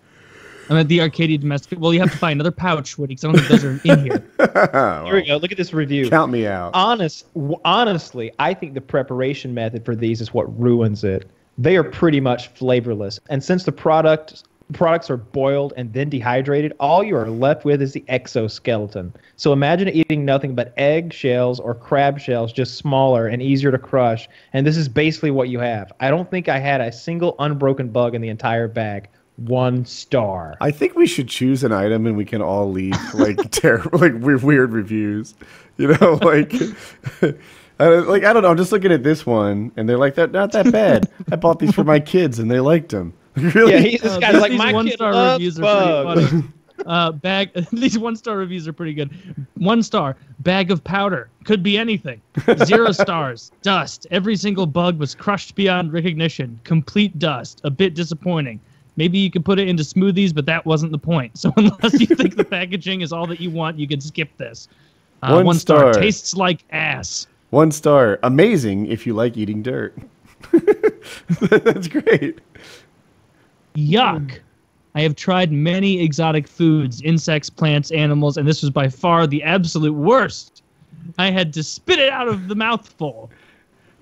I'm at the Arcadia domestica. Well, you have to find another pouch, Woody, because I don't think those are in here. Here we go. Look at this review. Count me out. Honest, w- honestly, I think the preparation method for these is what ruins it. They are pretty much flavorless, and since the product products are boiled and then dehydrated, all you are left with is the exoskeleton. So imagine eating nothing but egg shells or crab shells, just smaller and easier to crush. And this is basically what you have. I don't think I had a single unbroken bug in the entire bag. One star. I think we should choose an item and we can all leave like terrible, like weird, weird reviews. You know, like, I don't- like I don't know. I'm just looking at this one, and they're like, "That not that bad." I bought these for my kids, and they liked them. really? Yeah, he, this Uh, guy's these- like these my kid one-star loves reviews are pretty funny. Uh, bag. These one-star reviews are pretty good. One star. Bag of powder. Could be anything. Zero stars. Dust. Every single bug was crushed beyond recognition. Complete dust. A bit disappointing. Maybe you could put it into smoothies, but that wasn't the point. So unless you think the packaging is all that you want, you can skip this. Uh, One one star. star. Tastes like ass. One star. Amazing if you like eating dirt. That's great. Yuck. I have tried many exotic foods, insects, plants, animals, and this was by far the absolute worst. I had to spit it out of the mouthful.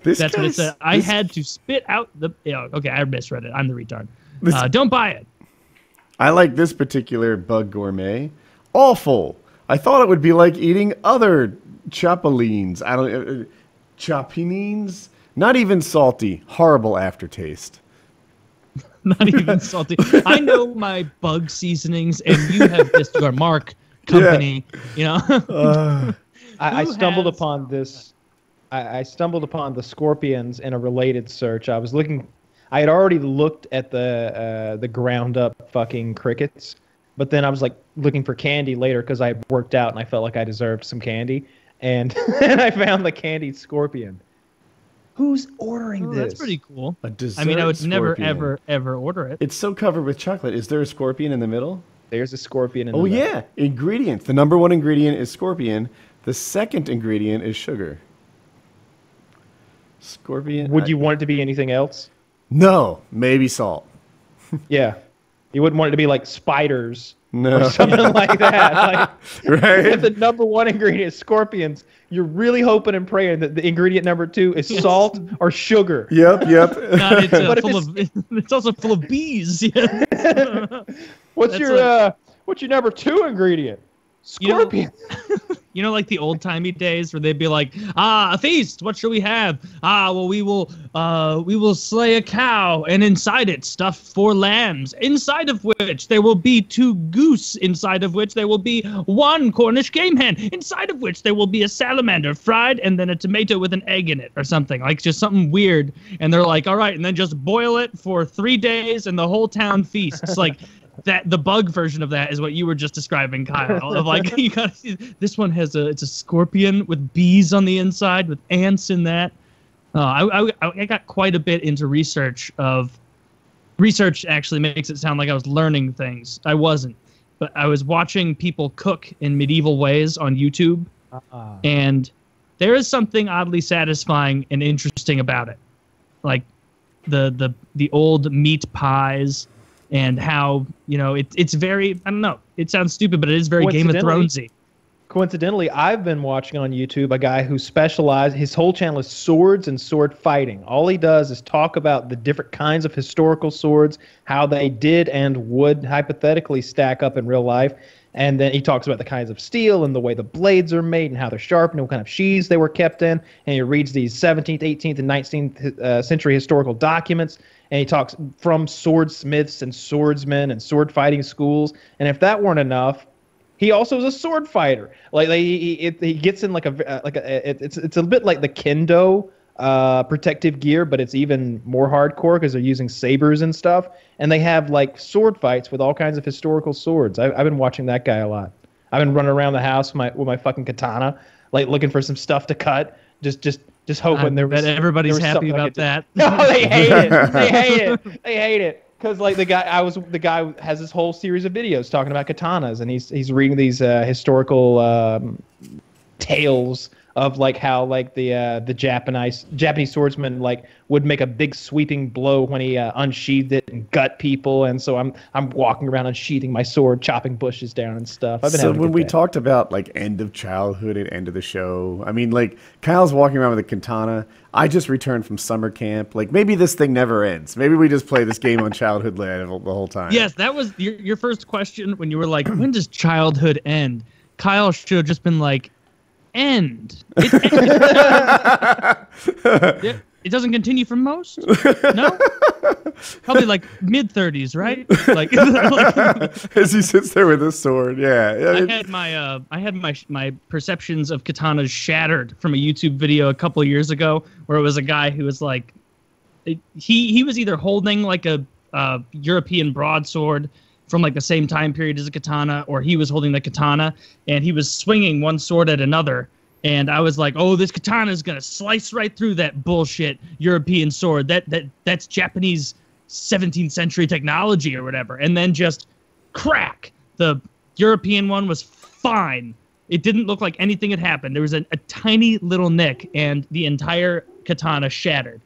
This That's what it said. I this- had to spit out the. Okay, I misread it. I'm the retard. This- Uh, don't buy it. I like this particular bug gourmet. Awful. I thought it would be like eating other chapulines. I don't. Uh, uh, chapinines. Not even salty. Horrible aftertaste. Not even salty. I know my bug seasonings, and you have this your mark company. You know. Uh, I, I stumbled has- upon this. I, I stumbled upon the scorpions in a related search. I was looking. I had already looked at the uh, the ground up fucking crickets, but then I was like looking for candy later because I worked out and I felt like I deserved some candy, and and I found the candied scorpion. Who's ordering Oh, this? that's pretty cool. a dessert I mean, I would never, ever, ever order it. It's so covered with chocolate. Is there a scorpion in the middle? There's a scorpion in Oh the middle. Oh, yeah, ingredients. The number one ingredient is scorpion. The second ingredient is sugar. Scorpion. Would I- you want it to be anything else? No, maybe salt. Yeah. You wouldn't want it to be like spiders No. or something like that. Like, if right? the number one ingredient is scorpions, you're really hoping and praying that the ingredient number two is salt or sugar. yep, yep. No, it's, uh, But if full of. It's also full of bees. What's That's your like- uh, what's your number two ingredient? You know- Scorpion. You know, like the old timey days where they'd be like, "Ah, a feast. What shall we have? Ah, well, we will, uh, we will slay a cow, and inside it stuff four lambs. Inside of which there will be two goose. Inside of which there will be one Cornish game hen. Inside of which there will be a salamander fried, and then a tomato with an egg in it, or something like just something weird. And they're like, "All right," and then just boil it for three days, and the whole town feasts. Like. That the bug version of that is what you were just describing, Kyle. Of like you got this one has a it's a scorpion with bees on the inside with ants in that. Uh, I, I I got quite a bit into research of research. Actually, makes it sound like I was learning things. I wasn't, but I was watching people cook in medieval ways on YouTube, Uh-uh. and there is something oddly satisfying and interesting about it, like the the the old meat pies and how you know it, it's very I don't know. It sounds stupid, but it is very Game of Thronesy. Coincidentally, I've been watching on YouTube a guy who specializes. His whole channel is swords and sword fighting. All he does is talk about the different kinds of historical swords, how they did and would hypothetically stack up in real life, and then he talks about the kinds of steel and the way the blades are made and how they're sharpened and what kind of sheaths they were kept in. And he reads these 17th, 18th, and 19th uh, century historical documents. And he talks from swordsmiths and swordsmen and sword fighting schools. And if that weren't enough, he also is a sword fighter. Like, like he, he, he gets in like a uh, like a it, it's it's a bit like the kendo uh, protective gear, but it's even more hardcore because they're using sabers and stuff. And they have like sword fights with all kinds of historical swords. I, I've been watching that guy a lot. I've been running around the house with my with my fucking katana, like looking for some stuff to cut. Just just just hoping I there was. bet everybody's there was happy about that. No, they hate it. They hate it. They hate it. Because like the guy, I was the guy has this whole series of videos talking about katanas, and he's he's reading these uh, historical um, tales of like how like the uh, the Japanese Japanese swordsman like would make a big sweeping blow when he uh, unsheathed it and gut people, and so I'm I'm walking around unsheathing my sword, chopping bushes down and stuff. I've been So having when we day. talked about like end of childhood and end of the show, I mean like Kyle's walking around with a katana. I just returned from summer camp. Like maybe this thing never ends. Maybe we just play this game on childhood level the whole time. Yes, that was your, your first question when you were like, when does childhood end? Kyle should have just been like, end. It, it, it doesn't continue for most? No? Probably like mid 30s, right? Like, like As he sits there with his sword. Yeah. yeah, I had my uh, I had my my perceptions of katanas shattered from a YouTube video a couple years ago, where it was a guy who was like, he he was either holding like a uh, European broadsword from like the same time period as a katana, or he was holding the katana and he was swinging one sword at another. And I was like, "Oh, this katana is gonna slice right through that bullshit European sword. That that that's Japanese 17th century technology or whatever." And then just crack. The European one was fine. It didn't look like anything had happened. There was a, a tiny little nick, and the entire katana shattered.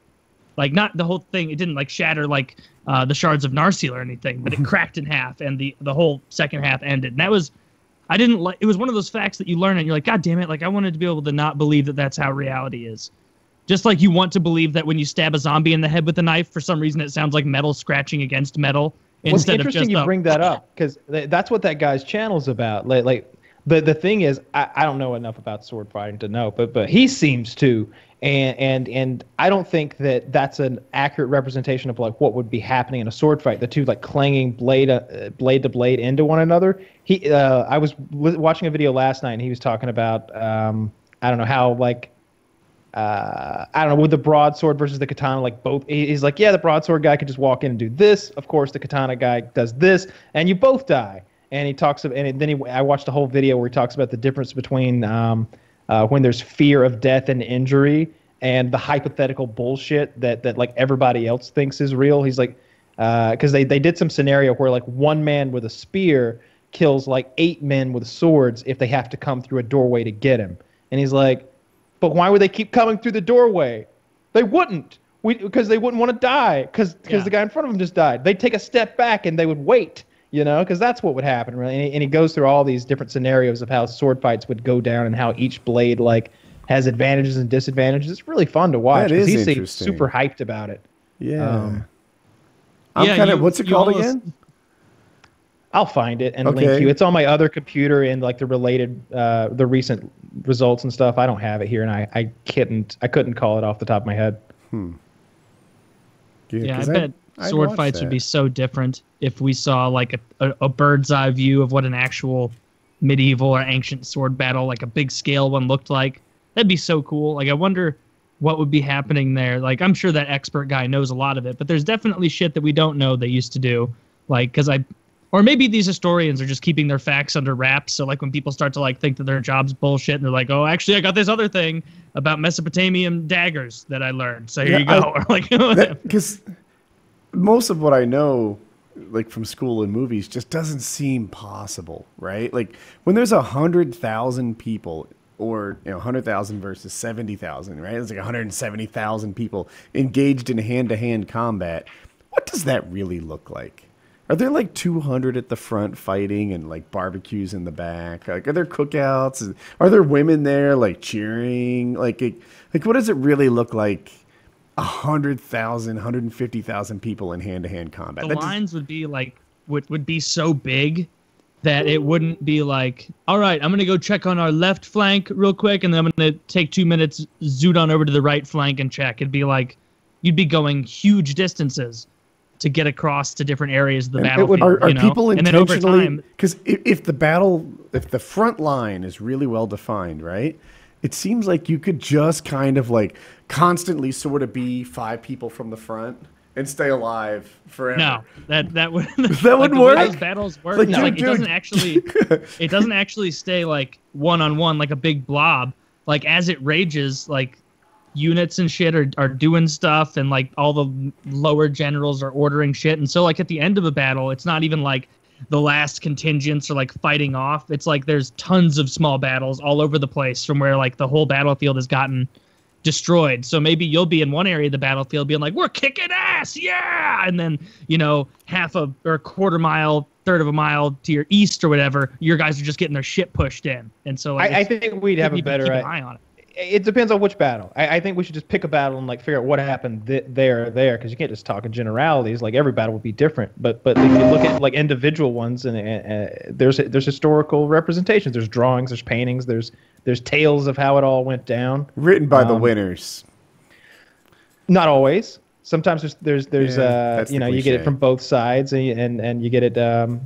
Like not the whole thing. It didn't like shatter like uh, the shards of Narsil or anything, but it cracked in half, and the the whole second half ended. And that was, I didn't like. It was one of those facts that you learn, and you're like, God damn it! Like I wanted to be able to not believe that that's how reality is. Just like you want to believe that when you stab a zombie in the head with a knife, for some reason it sounds like metal scratching against metal. Well, it's interesting you bring that up because that's what that guy's channel's about. Like, like the the thing is, I, I don't know enough about sword fighting to know, but but he seems to, and and and I don't think that that's an accurate representation of like what would be happening in a sword fight. The two like clanging blade uh, blade to blade into one another. He, uh, I was w- watching a video last night, and he was talking about, um, I don't know how like uh, I don't know, with the broadsword versus the katana, like both, he's like, yeah, the broadsword guy could just walk in and do this. Of course, the katana guy does this, and you both die. And he talks, of, and then he, I watched a whole video where he talks about the difference between um, uh, when there's fear of death and injury and the hypothetical bullshit that that like everybody else thinks is real. He's like, because they they did some scenario where like one man with a spear kills like eight men with swords if they have to come through a doorway to get him. And he's like, but why would they keep coming through the doorway? They wouldn't. We, because they wouldn't want to die because Yeah. the guy in front of them just died. They'd take a step back and they would wait, you know, because that's what would happen. Really. And he, and he goes through all these different scenarios of how sword fights would go down and how each blade like has advantages and disadvantages. It's really fun to watch. That 'cause is he seems interesting. super hyped about it. Yeah. Um, I'm Yeah, kind of. What's it called almost- again? I'll find it and Okay. link you. It's on my other computer and like the related, uh, the recent results and stuff. I don't have it here, and I, I couldn't, I couldn't call it off the top of my head. Hmm. Yeah, I 'cause bet I'd sword fights would be so different if we saw like a, a, a bird's eye view of what an actual medieval or ancient sword battle, like a big scale one, looked like. That'd be so cool. Like, I wonder what would be happening there. Like, I'm sure that expert guy knows a lot of it, but there's definitely shit that we don't know they used to do. Like, because I, or maybe these historians are just keeping their facts under wraps. So, like, when people start to like think that their job's bullshit, and they're like, "Oh, actually, I got this other thing about Mesopotamian daggers that I learned." So here Yeah, you go. I- or like, because most of what I know, like from school and movies, just doesn't seem possible, right? Like when there's a hundred thousand people, or you know, hundred thousand versus seventy thousand, right? It's like one hundred seventy thousand people engaged in hand-to-hand combat. What does that really look like? Are there like 200 at the front fighting and like barbecues in the back? Like, are there cookouts? Are there women there like cheering? Like, like what does it really look like? A hundred thousand, hundred and fifty thousand people in hand-to-hand combat. the That just- lines would be like would would be so big that it wouldn't be like, all right, I'm gonna go check on our left flank real quick, and then I'm gonna take two minutes, zoot on over to the right flank and check. It'd be like you'd be going huge distances to get across to different areas of the And battlefield. would- are, are you know? people and then over intentionally because if, if the battle if the front line is really well defined right it seems like you could just kind of like constantly sort of be five people from the front and stay alive forever No, that that would That wouldn't work? Those battles work. Like, dude, like, it doesn't dude. actually it doesn't actually stay like one on one like a big blob. Like as it rages, like units and shit are, are doing stuff and like all the lower generals are ordering shit. And so like at the end of a battle, it's not even like the last contingents are like fighting off. It's like there's tons of small battles all over the place from where like the whole battlefield has gotten destroyed. So maybe you'll be in one area of the battlefield being like, we're kicking ass, yeah. And then, you know, half a or a quarter mile, third of a mile to your east or whatever, your guys are just getting their shit pushed in. And so like, I, I think we'd have a better. keep an i- eye on it. It depends on which battle. I, I think we should just pick a battle and like figure out what happened th- there there because you can't just talk in generalities. Like every battle would be different. But but if you look at like individual ones and uh, there's there's historical representations. There's drawings. There's paintings. There's there's tales of how it all went down. written by the Um, winners Not always. Sometimes there's there's there's Yeah, uh you the know you get it from both sides and and and you get it um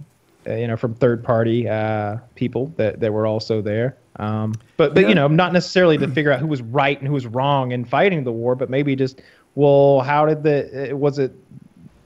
uh, you know from third party uh people that that were also there. Um, but but Yeah. you know not necessarily to figure out who was right and who was wrong in fighting the war, but maybe just well how did the uh, was it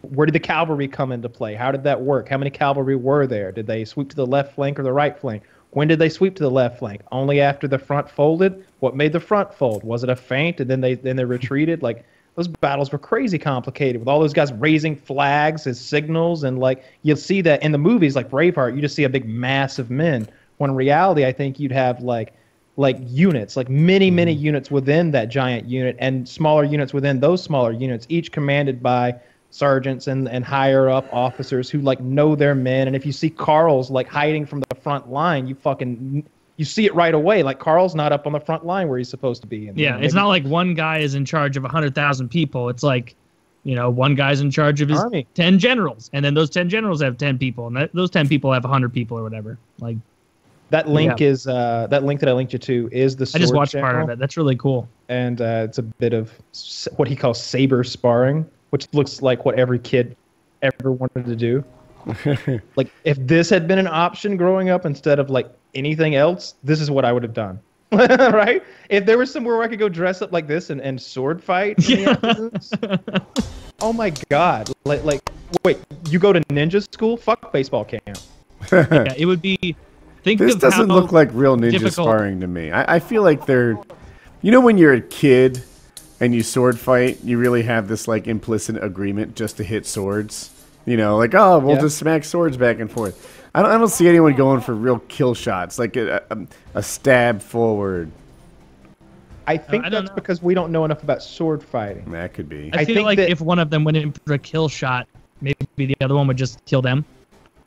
where did the cavalry come into play? How did that work? How many cavalry were there? Did they sweep to the left flank or the right flank? When did they sweep to the left flank? Only after the front folded? What made the front fold? Was it a feint and then they then they retreated? Like those battles were crazy complicated with all those guys raising flags as signals and like you'll see that in the movies like Braveheart, you just see a big mass of men. When in reality, I think you'd have like like units, like many, hmm. many units within that giant unit, and smaller units within those smaller units, each commanded by sergeants and, and higher up officers who like know their men. And if you see Carl's like hiding from the front line, you fucking you see it right away. Like Carl's not up on the front line where he's supposed to be. And, you Yeah, know, it's maybe not like one guy is in charge of 100,000 people. It's like, you know, one guy's in charge of his Army. 10 generals, and then those 10 generals have 10 people, and that, those 10 people have 100 people or whatever. Like, that link is uh, that link that I linked you to is the. I just sword watched part of it. That's really cool. and uh, it's a bit of what he calls saber sparring, which looks like what every kid ever wanted to do. like if this had been an option growing up instead of like anything else, this is what I would have done. right? If there was somewhere where I could go dress up like this and, and sword fight in the afternoons, oh my god! Like like wait, you go to ninja school? Fuck baseball camp. yeah, it would be. Think This of doesn't look like real ninja difficult- sparring to me. I, I feel like they're, you know, when you're a kid and you sword fight, you really have this like implicit agreement just to hit swords. You know, like oh, we'll Yeah. just smack swords back and forth. I don't, I don't see anyone going for real kill shots, like a, a, a stab forward. I think I that's know. because we don't know enough about sword fighting. That could be. I, I feel think like that- if one of them went in for a kill shot, maybe the other one would just kill them.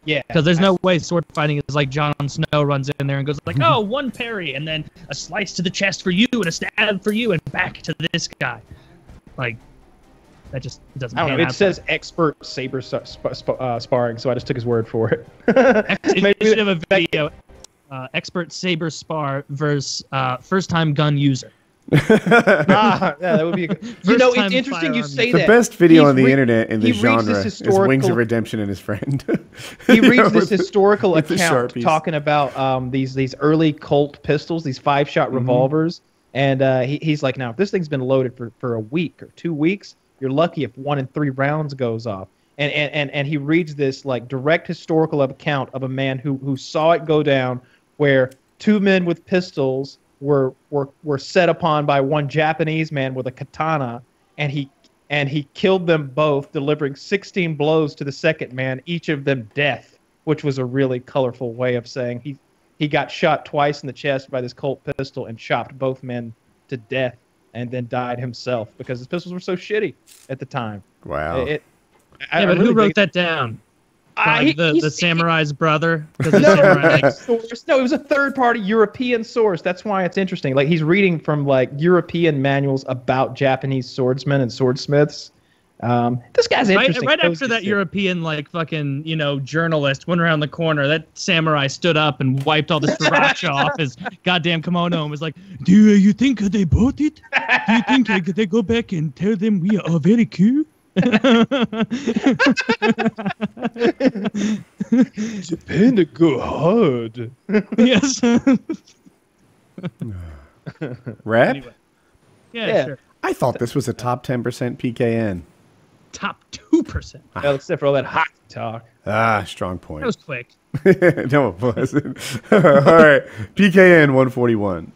Yeah, Because there's no way sword fighting is like Jon Snow runs in there and goes like, oh, one parry and then a slice to the chest for you and a stab for you and back to this guy. Like, that just doesn't. I don't know. It says expert saber sp- sp- uh, sparring, so I just took his word for it. Ex- it Maybe should have a video. Uh, expert saber spar versus uh, first time gun user. ah, yeah, that would be. A, good- you know, it's interesting you firearm say the that. best video He's on the re- internet in he this genre is Wings of Redemption and his friend. He You know, reads this historical the account talking about um, these these early Colt pistols, these five shot Mm-hmm. revolvers, and uh, he, he's like, now if this thing's been loaded for, for a week or two weeks, you're lucky if one in three rounds goes off. And, and, and, and he reads this like direct historical account of a man who, who saw it go down where two men with pistols were, were, were set upon by one Japanese man with a katana and he and he killed them both, delivering 16 blows to the second man, each of them death, which was a really colorful way of saying he he got shot twice in the chest by this Colt pistol and chopped both men to death, and then died himself because his pistols were so shitty at the time. wow. It, I- Yeah, I but really who wrote that down? I- Like the, he's- the samurai's brother? 'Cause the No, samurai, source. No, it was a third-party European source. That's why it's interesting. Like he's reading from like European manuals about Japanese swordsmen and swordsmiths. Um, this guy's right, interesting. right Knows after that. European like fucking you know journalist went around the corner, that samurai stood up and wiped all the sriracha off his goddamn kimono and was like, "Do you think they bought it? Do you think like, they go back and tell them we are very cool?" Japan to go hard. yes. Rap? Anyway. yeah, Yeah. sure. I thought this was a top 10% PKN. Top two percent. Well, except for all that hot talk. Ah, strong point. That was quick. no, it wasn't. All right. PKN 141.